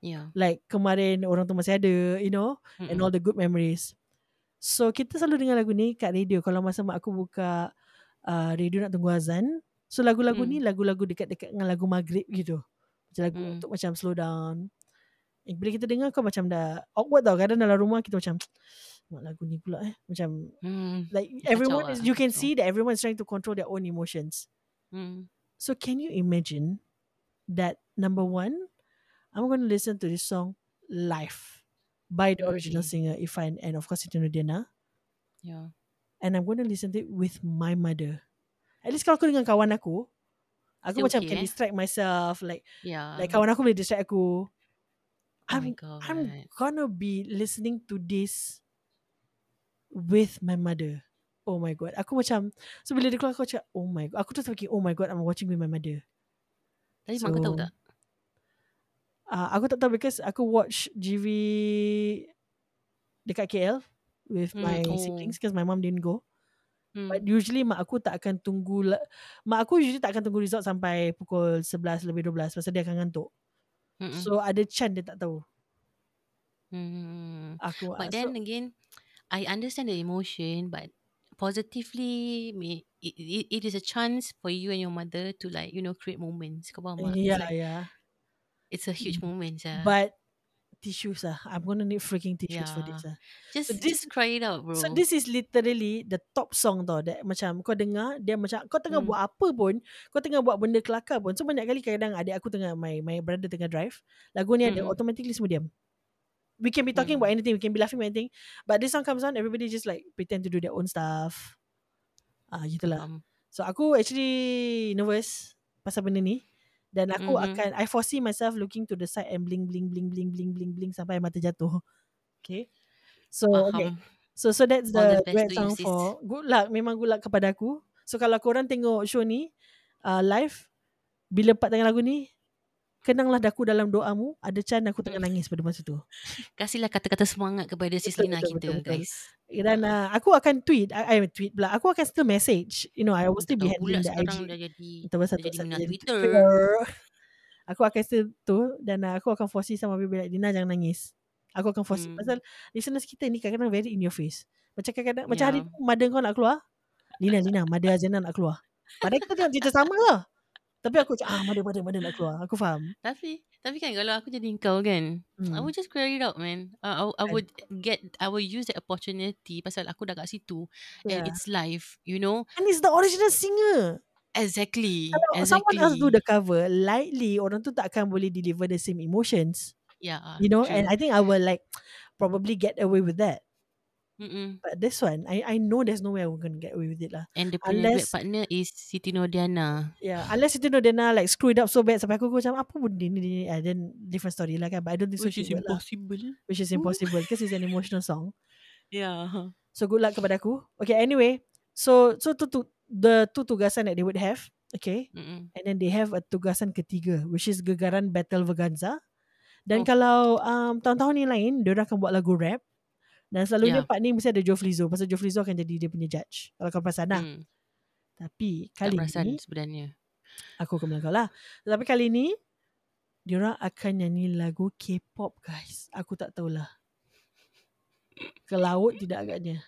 Yeah. Like kemarin orang tu masih ada, you know, and Mm-mm. all the good memories. So kita selalu dengar lagu ni kat radio kalau masa mak aku buka uh, radio nak tunggu azan. So lagu-lagu Hmm. ni lagu-lagu dekat-dekat dengan lagu maghrib gitu. Macam lagu Hmm. untuk macam slow down. Eh, bila kita dengar kau macam dah awkward tau. Kadang dalam rumah kita macam (sniffs) mak lagu ni pula eh. Macam Hmm. like everyone lah, is, you can see that everyone is trying to control their own emotions. Hmm. So can you imagine that number one, I'm going to listen to this song live by the original Okay. singer Ifan and of course Siti Nurdiana. Yeah. And I'm going to listen to it with my mother. At least kalau aku dengan kawan aku, aku Still macam okay, can eh? distract myself. Like Yeah. like kawan aku boleh distract aku. Oh I'm god. I'm gonna be listening to this with my mother. Oh my god. Aku macam so bila dia keluar aku macam oh my god. Aku terus fikir oh my god I'm watching with my mother. Tapi mak kau tahu So, tak? Uh, aku tak tahu because aku watch GV dekat KL with Hmm, my oh. siblings because my mom didn't go. Hmm. But usually mak aku tak akan tunggu mak aku usually tak akan tunggu result sampai pukul 11 lebih 12 pasal dia akan ngantuk. Mm-mm. So ada chance dia tak tahu. Hmm. Aku But then so, again, I understand the emotion, but positively, may, it, it, it is a chance for you and your mother to like, you know, create moments. Kau faham tak? Yeah, like, yeah. it's a huge moment. Yeah. But tissues ah. I'm gonna need freaking tissues for Yeah. this ah. just, so this- just cry it out, bro. So this is literally the top song tau that macam kau dengar dia macam kau tengah Hmm. buat apa pun kau tengah buat benda kelakar pun so banyak kali kadang adik aku tengah my my brother tengah drive lagu ni ada Mm-mm. automatically semua diam we can be talking Mm. about anything we can be laughing about anything but this song comes on everybody just like pretend to do their own stuff ah gitulah Faham. so aku actually nervous pasal benda ni dan aku Mhm. akan I foresee myself looking to the side and bling bling bling bling bling bling bling sampai mata jatuh (laughs) okay so okay Faham. So so that's the the you, song for good luck. Memang good luck kepada aku. So kalau korang tengok show ni uh, live bila part tengah lagu ni kenanglah daku dalam doamu. Ada chance aku tengah nangis pada masa tu. (laughs) Kasihlah kata-kata semangat kepada sis Betul, Lina betul, kita, betul, betul. guys. Dan uh, aku akan tweet, I, I tweet pula. Aku akan still message. You know, I will still be handling the IG. dah jadi dah jadi pasal minat jadi Twitter. (laughs) Aku akan still tu dan uh, aku akan foresee sama Bibi like Dina jangan nangis. Aku akan foresee Hmm. pasal listeners kita ni kadang-kadang very in your face. Macam kadang-kadang macam hari Yeah. tu mother kau nak keluar. Lina Lina mother Azana nak keluar. Padahal kita tengok cerita sama lah. Tapi aku macam ah mother mother mother nak keluar. Aku faham. Tapi tapi kan kalau aku jadi kau kan, I Hmm. would just clear it out, man. Uh, I, I Kan. would get, I will use that opportunity pasal aku dah kat situ and Yeah. it's live, you know. And it's the original singer. Exactly, Kalau exactly. someone else do the cover, likely orang tu tak akan boleh deliver the same emotions. yeah, You know, true. and I think I will like probably get away with that. Mm-mm. But this one, I I know there's no way I'm gonna get away with it lah. And the Unless- partner is Siti Nordiana. Yeah, unless know Dana like screw it up so bad sampai aku macam apa benda ni, ni, ni. Uh, then different story lah kan. But I don't think so. Which is lah. impossible. Which is impossible because it's an emotional song. Yeah. So good luck kepada aku. Okay, anyway. So so tu tu the two tugasan that they would have. Okay. Mm-mm. And then they have a tugasan ketiga which is Gegaran Battle Vaganza. Dan Oh. kalau um, tahun-tahun yang lain dia akan buat lagu rap. Dan selalunya Yeah. part ni mesti ada Joe Flizzo pasal Joe Flizzo akan jadi dia punya judge. Kalau kau perasan lah. Mm. Tapi Tak kali perasan ni sebenarnya. aku akan bilang kau lah. Tetapi kali ni diorang akan nyanyi lagu K-pop guys. Aku tak tahulah. Ke laut tidak agaknya.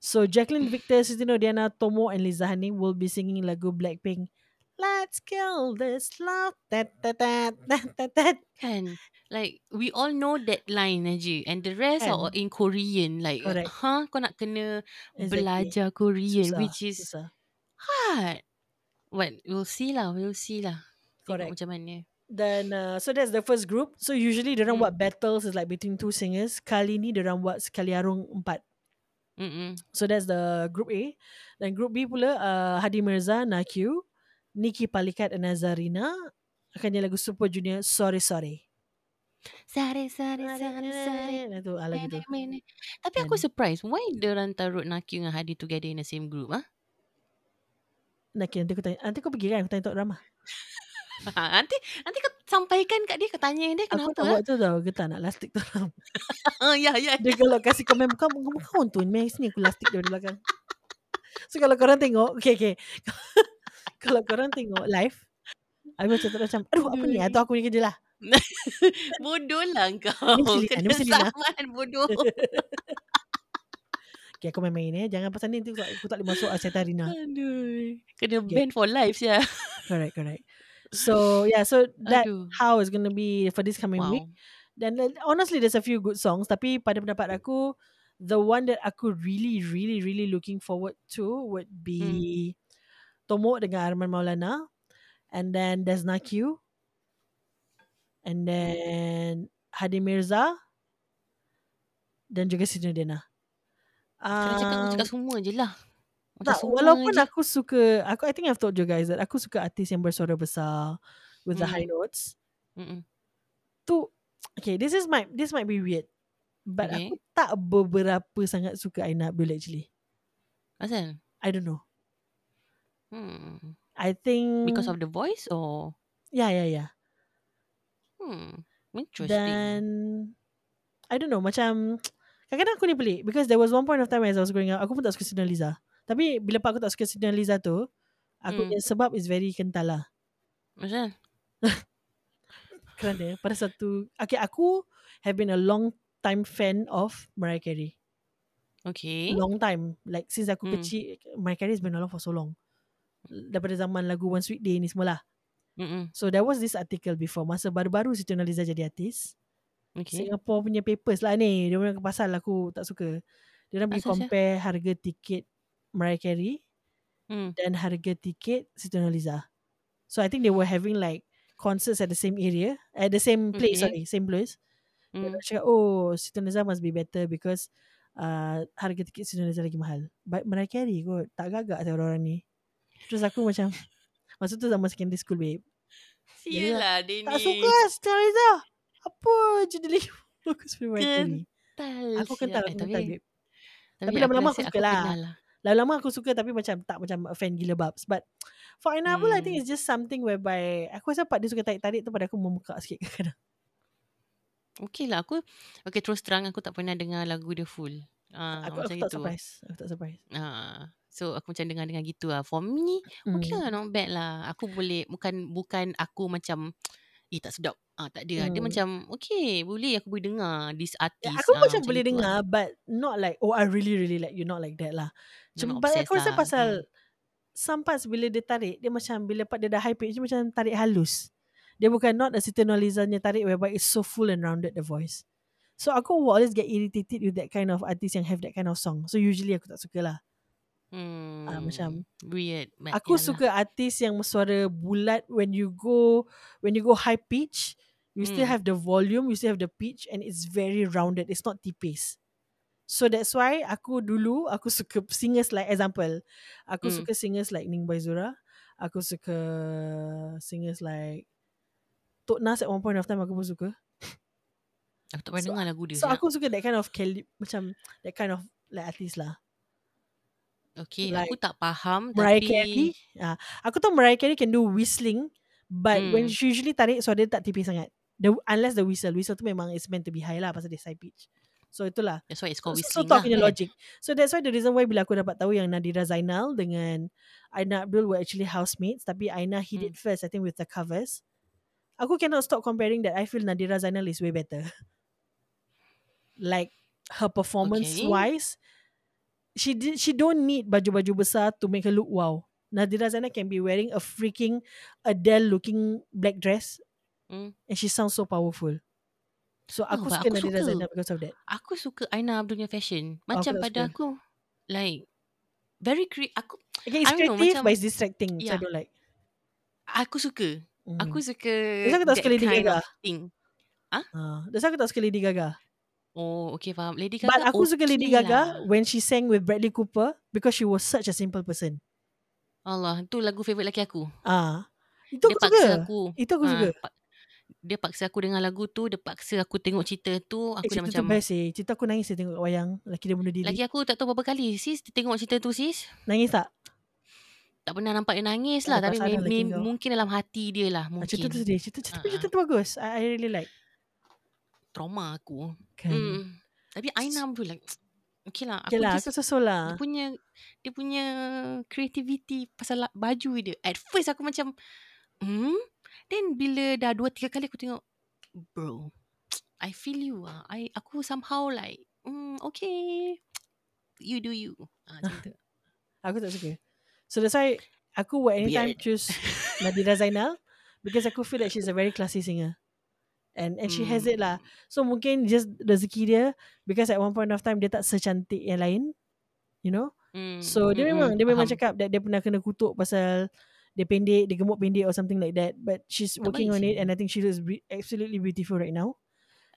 So Jacqueline Victor, Siti Diana, Tomo and Liza Hani will be singing lagu Blackpink. Let's kill this love. Tat, tat, tat, tat, tat, tat. Kan Like We all know that line aja And the rest Kan. are in Korean Like Correct. Huh Kau nak kena Exactly. Belajar Korean Susah, Which is susah. hard But we'll see lah We'll see lah Tengok Correct. macam mana Dan uh, so that's the first group. So usually diorang Hmm. buat battles is like between two singers. Kali ni diorang buat sekali arung empat. Mm-mm. So that's the group A. Dan group B pula uh, Hadi Mirza, Nakyu, Nikki Palikat dan Nazarina akan nyanyi lagu Super Junior Sorry Sorry. Sari sari sari sari Nah, tu ah, lagu tu. Mene, mene. Tapi aku surprised Why diorang taruh Naki dengan Hadi together in the same group ah? Nakki nanti aku tanya, nanti kau pergi kan aku tanya Tok Ramah. (laughs) Ha, nanti nanti kau sampaikan kat dia, kau tanya dia Aku kenapa. tak buat tu tau. Getar nak lastik tu. (laughs) Ah, ya, ya. Dia kalau kasih komen kamu kamu kau tu main sini aku lastik dari belakang. So kalau korang tengok, okay okay. (laughs) kalau korang tengok live, aku macam aduh apa ni? Atau aku ni kerja lah. (laughs) Bodoh lah kau. Ni Selina, ni Kena saman bodoh. (laughs) Okay aku main-main eh. Jangan pasal ni aku, aku tak boleh masuk Asyata Rina. Aduh. Kena Okay. ban for life ya. Correct, correct. So yeah, so that Aduh. how is going to be for this coming Wow. week. Dan uh, honestly, there's a few good songs. Tapi pada pendapat aku, the one that aku really, really, really looking forward to would be Tomok dengan Arman Maulana. And then there's Q. And then Hadi Mirza. Dan juga Siti Nurdina. Kalau cakap kau Um, cakap semua je lah. Macam tak, semua walaupun je. aku suka, aku I think I've told you guys that aku suka artis yang bersuara besar with the Hmm. high notes. Mm-mm. Tu, okay, this is my this might be weird, but Okay. aku tak beberapa sangat suka Aina Abdul actually. Asal? I don't know. Hmm. I think Because of the voice or? yeah yeah yeah. Hmm. Interesting. Dan I don't know macam (tsk) kadang-kadang aku ni pelik because there was one point of time as I was growing up aku pun tak suka Siti Nurhaliza. Tapi bila pak aku tak suka Siti Nurhaliza tu, aku Hmm. punya sebab is very kental lah. Asal? (laughs) Kerana pada satu okay aku have been a long time fan of Mariah Carey. Okay. Long time. Like since aku Hmm. kecil Mariah Carey has been around for so long. Daripada zaman lagu One Sweet Day ni semua lah. Mm-mm. So there was this article before masa baru-baru Siti Nurhaliza jadi artis. Okay. Singapore punya papers lah ni. Dia punya pasal aku tak suka. Dia orang pergi compare harga tiket Mariah Carey Hmm. dan harga tiket Siti Nurhaliza. So I think they were having like concerts at the same area, at the same place, Okay. sorry, same place. Dia Hmm. cakap, oh Siti Nurhaliza must be better because uh, harga tiket Siti Nurhaliza lagi mahal. But Mariah Carey kot, tak gagak saya orang-orang ni. Terus aku macam, masa tu zaman secondary school babe. Sialah dia ni. Tak suka lah Siti Nurhaliza. Apa je dia lagi daripada Mariah Carey. Kental. Aku kental, aku tapi, kental babe. tapi, Tapi aku lama-lama rasa aku suka lah. lah. Lama-lama aku suka tapi macam tak macam fan gila babs. But for Aina Abdul, I think Hmm. it's just something whereby aku rasa part dia suka tarik-tarik tu pada aku memekak sikit (laughs) kadang-kadang. Okay lah. Aku, okay terus terang aku tak pernah dengar lagu dia full. Ah, aku, aku tak surprise. Aku tak surprise. Ah, so aku macam dengar-dengar gitu lah. For me, okay Hmm. lah not bad lah. Aku boleh, bukan bukan aku macam, eh tak sedap. Ah, tak ada lah. Dia Hmm. macam, okay boleh aku boleh dengar this Ya, artist. aku ah, macam boleh gitu dengar lah. but not like oh I really really like you not like that lah. Cuma but aku rasa lah. pasal Hmm. some parts bila dia tarik dia macam bila part dia dah high pitch dia macam tarik halus. Dia bukan not a Siti tarik whereby it's so full and rounded the voice. So aku will always get irritated with that kind of artist yang have that kind of song. So usually aku tak suka lah. Hmm, Ah, macam weird. But Aku yalah. suka artis yang suara bulat when you go when you go high pitch, you still Hmm. have the volume, you still have the pitch and it's very rounded. It's not tipis. So that's why aku dulu aku suka singers like example. Aku Hmm. suka singers like Ning Baizura. Aku suka singers like Tok Nas at one point of time aku pun suka. Aku tak pernah So- dengar lagu dia. So siap. aku suka that kind of Kelly macam that kind of like artist lah. Okay, like aku tak faham Mariah tapi Carey. Ah, aku tahu Mariah Carey can do whistling but when Hmm. she usually tarik suara dia tak tipis sangat. The, unless the whistle. Whistle tu memang is meant to be high lah pasal dia side pitch. So itulah. that's why it's So, called so whistling tu lah. aku punya kan? logic. So that's why the reason why bila aku dapat tahu yang Nadira Zainal dengan Aina Abdul were actually housemates tapi Aina hit Hmm. it first I think with the covers. Aku cannot stop comparing that I feel Nadira Zainal is way better. like her performance Okay. wise she did she don't need baju-baju besar to make her look wow. Nadira Zainal can be wearing a freaking Adele looking black dress Hmm. and she sounds so powerful. So aku but suka aku Nadira suka. Zainal because of that. Aku suka Aina Abdul punya fashion. Aku Macam pada suka. aku like very cre- aku Okay, it's I don't know, creative macam- but it's distracting. So I Yeah. don't like. aku suka. Mm. Aku suka That's why aku tak suka Lady Gaga. of thing. Ah, that's why aku tak suka Lady Gaga. Oh, okay faham. Lady Gaga But aku suka Lady okay Gaga lah. when she sang with Bradley Cooper because she was such a simple person. Allah, tu lagu favourite lelaki aku. Ah, itu dia aku paksa suka. aku. Itu aku Ah, suka. pa- dia paksa aku dengar lagu tu, dia paksa aku tengok cerita tu, Eh, aku dah cerita macam tu best eh. Cerita aku nangis saya tengok wayang. Laki dia bunuh diri. Lagi aku tak tahu berapa kali sis dia tengok cerita tu sis. Nangis tak? tak pernah nampak dia nangis lah. Tak Tapi dapat may, may, mungkin dalam hati dia lah. Ah, Mungkin. Cerita tu sedih. Cerita, cerita, Ah, cerita tu bagus. I, I really like. Trauma aku. Kan. Hmm. Tapi Aina pun like, (tsk) okay lah. Okay Aku lah, aku susul lah. dia punya dia punya creativity pasal baju dia. At first aku macam hmm then bila dah dua tiga kali aku tengok bro (tsk) I feel you ah. I aku somehow like hmm okay (tsk) you do you. Ah macam tu. (laughs) Aku tak suka. So that's why aku would anytime Weird. choose (laughs) Nadira Zainal because aku feel like she's a very classy singer. And and she has it lah. So mungkin just rezeki dia because at one point of time dia tak secantik yang lain. You know? Hmm, So dia hmm, memang hmm, dia memang faham. cakap that dia pernah kena kutuk pasal dia pendek, dia gemuk pendek or something like that. But she's Tak working on it and I think she looks absolutely beautiful right now.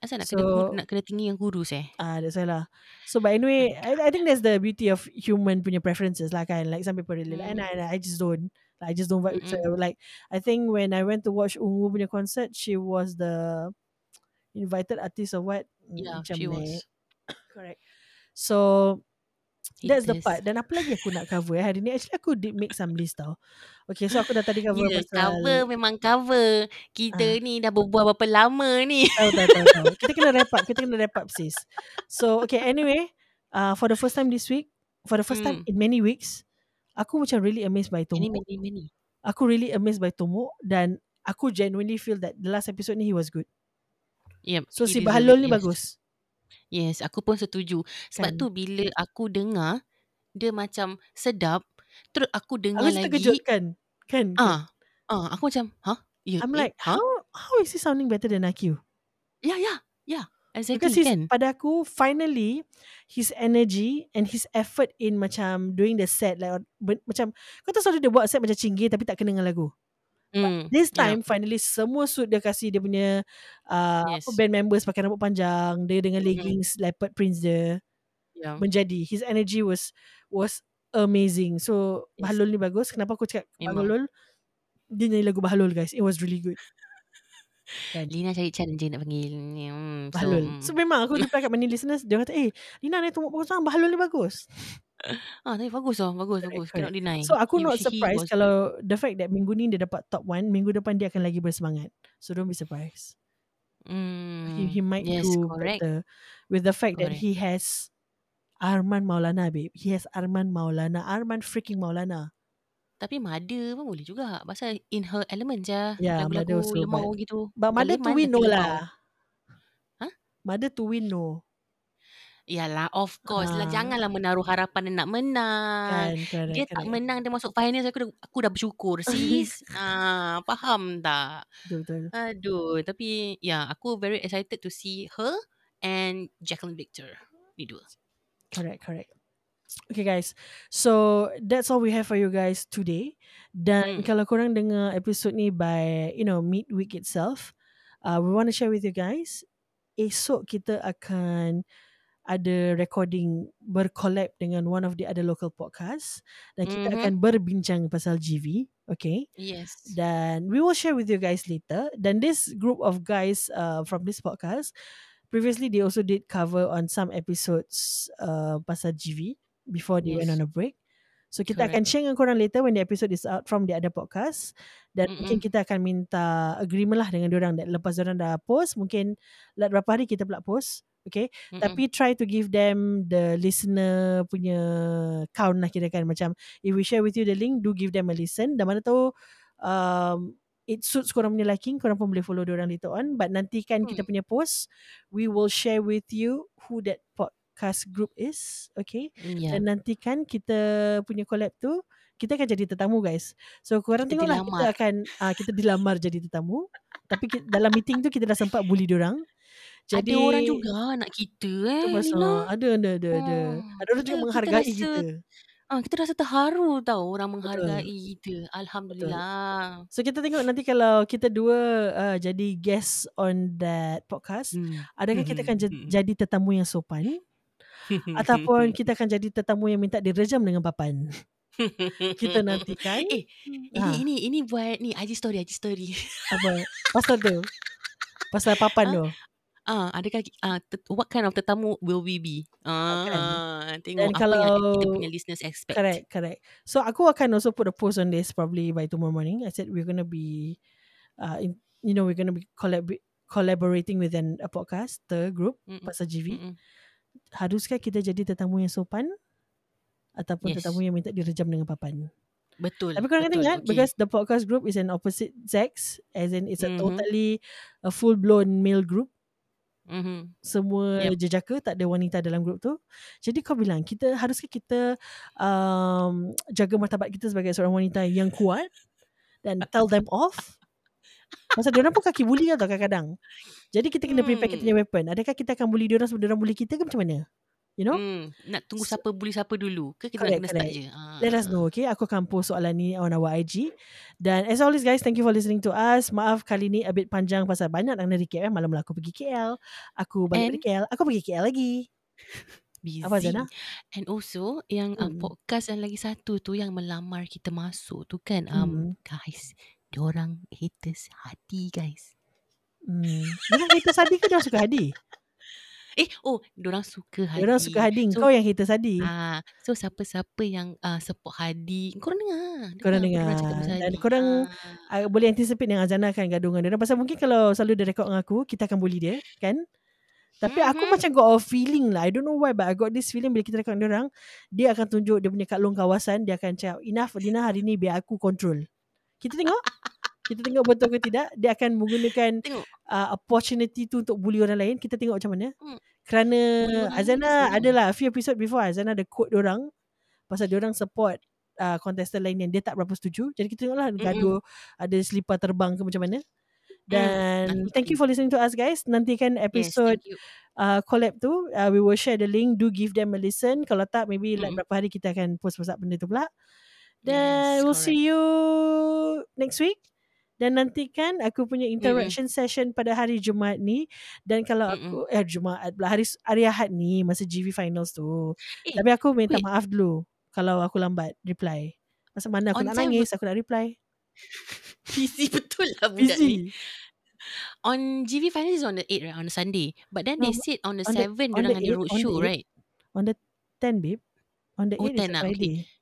Asal nak So- kena nak kena tinggi yang kurus eh? Ah, that's why lah. So but anyway, I, I think that's the beauty of human punya preferences lah kan. Like some people really like, and I, I just don't. Like, I just don't vibe with her. Like I think when I went to watch Ungu punya concert, she was the invited artist or what? Yeah, Macam she ni. was. Correct. So that's the Haters. part. Dan apa lagi aku nak cover eh, hari ni? Actually aku did make some list tau. Okay, so aku dah tadi cover Ya, pasal cover memang cover. Kita Ah. ni dah berbual berapa lama ni. tahu tahu tahu tahu. Kita kena wrap up. Kita kena wrap up sis. So okay anyway, uh, for the first time this week, for the first time Hmm. in many weeks, aku macam really amazed by Tomo. many many. Aku really amazed by Tomo dan aku genuinely feel that the last episode ni he was good. Yep. So si it, ni yes. bagus. Yes, aku pun setuju. Sebab Kan? tu bila aku dengar dia macam sedap, terus aku dengar Aku lagi. terkejut kan? Kan? Ah, ah, aku macam, huh? Ya, I'm eh, like, huh? how how is he sounding better than Akyu? Ya, ya, ya. Exactly Because his, kan. pada aku finally his energy and his effort in macam doing the set like ber- macam kau tahu selalu dia buat set macam cinggir tapi tak kena dengan lagu. Hmm. This yeah. time finally semua suit dia kasih dia punya uh, Yes. band members pakai rambut panjang, dia dengan Mhm. leggings leopard prints dia Yeah. menjadi his energy was was amazing. So Yes. Bahalul ni bagus. Kenapa aku cakap Memang. Bahalul? Dia nyanyi lagu Bahalul guys. It was really good. Kan? Lina cari je nak panggil ni. Hmm, so, Bahalul. mm. So, memang aku reply kat many listeners dia kata, "Eh, Lina ni tumbuk bagus sangat, Bahalul ni bagus." (laughs) ah, tapi bagus lah. Bagus, Correct, bagus. correct. Cannot deny. So aku not surprised kalau the fact that minggu ni dia dapat top 1, minggu depan dia akan lagi bersemangat. So don't be surprised. Hmm. He, he might yes, do correct. better with the fact that Correct. he has Arman Maulana babe. He has Arman Maulana. Arman freaking Maulana. Tapi Mada pun boleh juga. Pasal in her element je. Yeah, Lagu-lagu also, lemau gitu. But Bukan mother to leman, win tapi no lemau. lah. Hah? Mother to win no. Yalah, of course lah. Ah. Janganlah menaruh harapan dia nak menang. Kan, correct, Dia tak correct. menang, dia masuk finals. Aku dah, aku dah bersyukur. (laughs) Sis. ah, faham tak? Betul, betul. Aduh, tapi ya, yeah, aku very excited to see her and Jacqueline Victor. Ni dua. Correct, correct. Okay guys, so that's all we have for you guys today. Dan Hmm. kalau korang dengar episode ni by, you know, midweek itself, uh, we want to share with you guys, esok kita akan ada recording bercollab dengan one of the other local podcast dan kita Mhm. akan berbincang pasal GV, okay? Yes. Dan we will share with you guys later. Dan this group of guys uh, from this podcast, previously they also did cover on some episodes uh, pasal GV before they went Yes. on a break. So kita akan Correct. share dengan korang later when the episode is out from the other podcast. Dan Mm-mm. mungkin kita akan minta agreement lah dengan diorang that lepas diorang dah post, mungkin let berapa hari kita pula post. Okay. Mm-mm. Tapi try to give them the listener punya count lah kira kan. Macam if we share with you the link, do give them a listen. Dan mana tahu um, it suits korang punya liking, korang pun boleh follow diorang later on. But nantikan kita Hmm. punya post, we will share with you who that podcast group is. Okay. Ya. Dan nantikan kita punya collab tu, kita akan jadi tetamu guys. So korang Kita tengoklah kita akan uh, kita dilamar jadi tetamu. Tapi ki- dalam meeting tu kita dah sempat bully diorang. Jadi ada orang juga nak kita eh, tu pasal Lina. ada ada ada ada. Oh, Ada orang juga kita- menghargai kita kita. rasa- Ah, kita rasa terharu tau orang Betul. menghargai kita. Alhamdulillah. So kita tengok nanti kalau kita dua uh, jadi guest on that podcast, Hmm. adakah kita akan j- jadi tetamu yang sopan ataupun (laughs) kita akan jadi tetamu yang minta direjam dengan papan. Kita nantikan. Eh, ini Ha. ini ini buat ni IG story IG story. Apa? Pasal tu. Pasal papan tu. Ah, adakah ah uh, what kind of tetamu will we be? kan. Ah, tengok Dan apa yang kita kalau- punya listeners expect. Correct, correct. So aku akan also put a post on this probably by tomorrow morning. I said we're gonna be, uh, in, you know, we're gonna be collab- collaborating with an a podcast, the group Mm-mm. pasal GV. Mm-mm. Haruskah kita jadi tetamu yang sopan ataupun Yes. tetamu yang minta direjam dengan papan? Betul. Tapi korang kena ingat Okay. because the podcast group is an opposite sex, as in it's a Mhm. totally a full blown male group. Mhm. semua. Yep. jejaka tak ada wanita dalam grup tu. Jadi kau bilang kita haruskah kita um, jaga martabat kita sebagai seorang wanita yang kuat dan tell them off? Pasal diorang pun kaki bully tau kadang-kadang. Jadi kita kena prepare kita Hmm. punya weapon. Adakah kita akan bully diorang sebelum diorang bully kita ke macam mana? You know? Hmm, nak tunggu siapa bully siapa dulu ke kita Correct, nak kena start correct. je? Ah. Let us know okay Aku akan post soalan ni On our IG Dan as always guys Thank you for listening to us Maaf kali ni A bit panjang Pasal banyak nak kena recap eh. Malam-malam aku pergi KL Aku balik And- dari KL Aku pergi KL lagi Busy. Apa, Zana? And also yang uh, Hmm. podcast yang lagi satu tu yang melamar kita masuk tu kan um Hmm. guys, diorang haters hati guys. hmm. Diorang hater Sadi ke Diorang suka Hadi Eh, oh, diorang suka hadi. Diorang suka Hadi So, Kau yang hater Sadi Ah, so siapa-siapa yang uh, support Hadi, korang dengar. Korang dengar. diorang pasal Dan korang- Ah. uh, Boleh anticipate Yang Azana akan gaduh dengan dia Pasal mungkin kalau Selalu dia record dengan aku Kita akan bully dia Kan tapi aku Mhm. macam got a feeling lah I don't know why But I got this feeling Bila kita dengan dia orang Dia akan tunjuk Dia punya kat long kawasan Dia akan cakap Enough Dina hari ni Biar aku control Kita tengok Kita tengok betul ke tidak Dia akan menggunakan Tengok. uh, Opportunity tu Untuk bully orang lain Kita tengok macam mana Hmm. Kerana Azana seru. adalah A few episode before Azana ada quote orang Pasal orang support uh, Contestant lain Yang dia tak berapa setuju Jadi kita tengoklah Mm-mm. Gaduh Ada selipar terbang ke macam mana dan nanti. thank you for listening to us guys. Nantikan Yes, episode you. uh, collab tu uh, we will share the link do give them a listen kalau tak maybe like Mm-mm. berapa hari kita akan post pasal benda tu pula then Yes, we'll see you next week. Dan nantikan aku punya interaction session pada hari Jumaat ni. Dan kalau aku eh Jumaat pula hari hari Ahad ni masa GV finals tu. Eh, tapi aku minta wait. maaf dulu kalau aku lambat reply. Pasal mana aku On nak time nangis Aku nak reply. (laughs) Busy betul lah budak ni. Busy On GV Finals is on the 8 right? On the Sunday. But then they No, said on the on the- 7 on diorang the ada 8, on roadshow the 8. right? On the 10 babe. On the 8 Oh, is 10 a lah, Friday. Okay,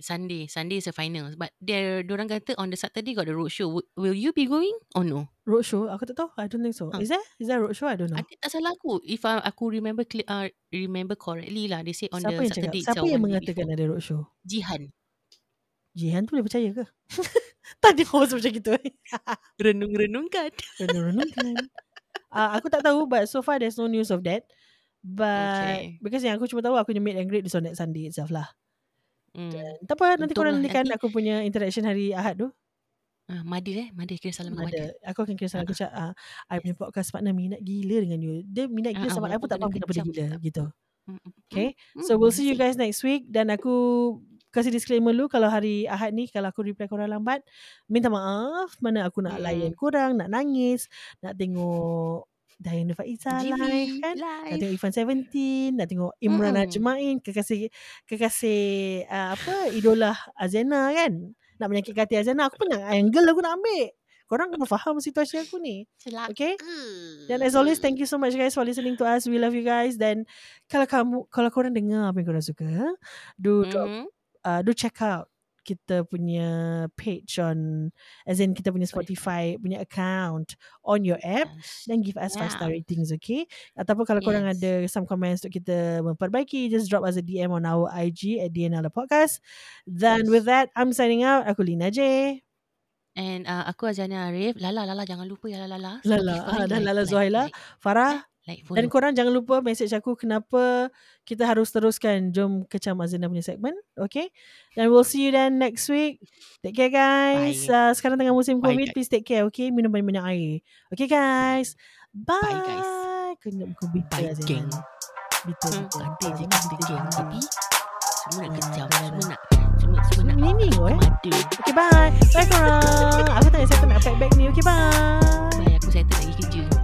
Sunday. Sunday is the finals. But they diorang kata on the Saturday got the roadshow. Will, will you be going or no? Roadshow Aku tak tahu I don't think so Huh. Is there Is there roadshow I don't know Ada tak salah aku. If uh, aku remember clear, uh, remember correctly lah. They say on Siapa the yang cakap Saturday Siapa itself, yang mengatakan before. ada roadshow Jihan. Jihan tu boleh percaya ke (laughs) Tadi host macam gitu eh (laughs) Renung-renungkan. Renung-renungkan uh, (laughs) Aku tak tahu But so far there's no news of that But Okay. Because yang aku cuma tahu Aku punya meet and greet Is on that Sunday itself lah Hmm. Tak apa Nanti korang Untunglah nantikan nanti- Aku punya interaction hari Ahad tu. Ah, Madir eh. Madir kira salam Madir. ada Aku akan kira salah Aku cakap uh, I punya podcast partner Minat gila dengan you. Dia minat gila Ah, ah, sama I pun walaupun tak faham kena Kenapa dia gila juga. Gitu. Mm, mm, Okay? Mm, So we'll see you guys next week. Dan aku Kasih disclaimer dulu Kalau hari Ahad ni Kalau aku reply korang lambat Minta maaf Mana aku nak layan korang Nak nangis Nak tengok Diana Faiza GV live kan Nak live. tengok Ifan 17 Nak tengok Imran Mm-mm. Ajmain Kekasih Kekasih uh, Apa Idola Azena kan Nak menyakit hati Azena Aku pun nak angle aku nak ambil Korang kena faham situasi aku ni Celaka. Okay Dan as always Thank you so much guys For listening to us We love you guys Dan Kalau kamu Kalau korang dengar Apa yang korang suka Do drop Mhm. uh, do check out kita punya page on as in kita punya Spotify punya account on your app Yes. then give us five star Yeah. ratings okay ataupun kalau korang Yes. ada some comments untuk kita memperbaiki just drop us a DM on our IG at DNL Podcast then Yes. with that I'm signing out aku Lina J And uh, aku Azania Arif. Lala, Lala. Jangan lupa ya Lala. Lala, ah, dan Lala Zuhaila. Farah like, dan follow. korang jangan lupa message aku kenapa kita harus teruskan jom kecam Azina punya segmen okay then we'll see you then next week take care guys Bye. uh, sekarang tengah musim Bye, covid guys. please take care okay minum banyak-banyak air okay guys bye, Bye, guys. kena muka bitter Bye, Azina. geng. bitter Hmm, bitter kata je kata bitter, geng. Tapi semua nak kejam. Semua nak semua semua nak Ini oi. madu. okay bye bye korang aku tak excited nak pack bag ni okay bye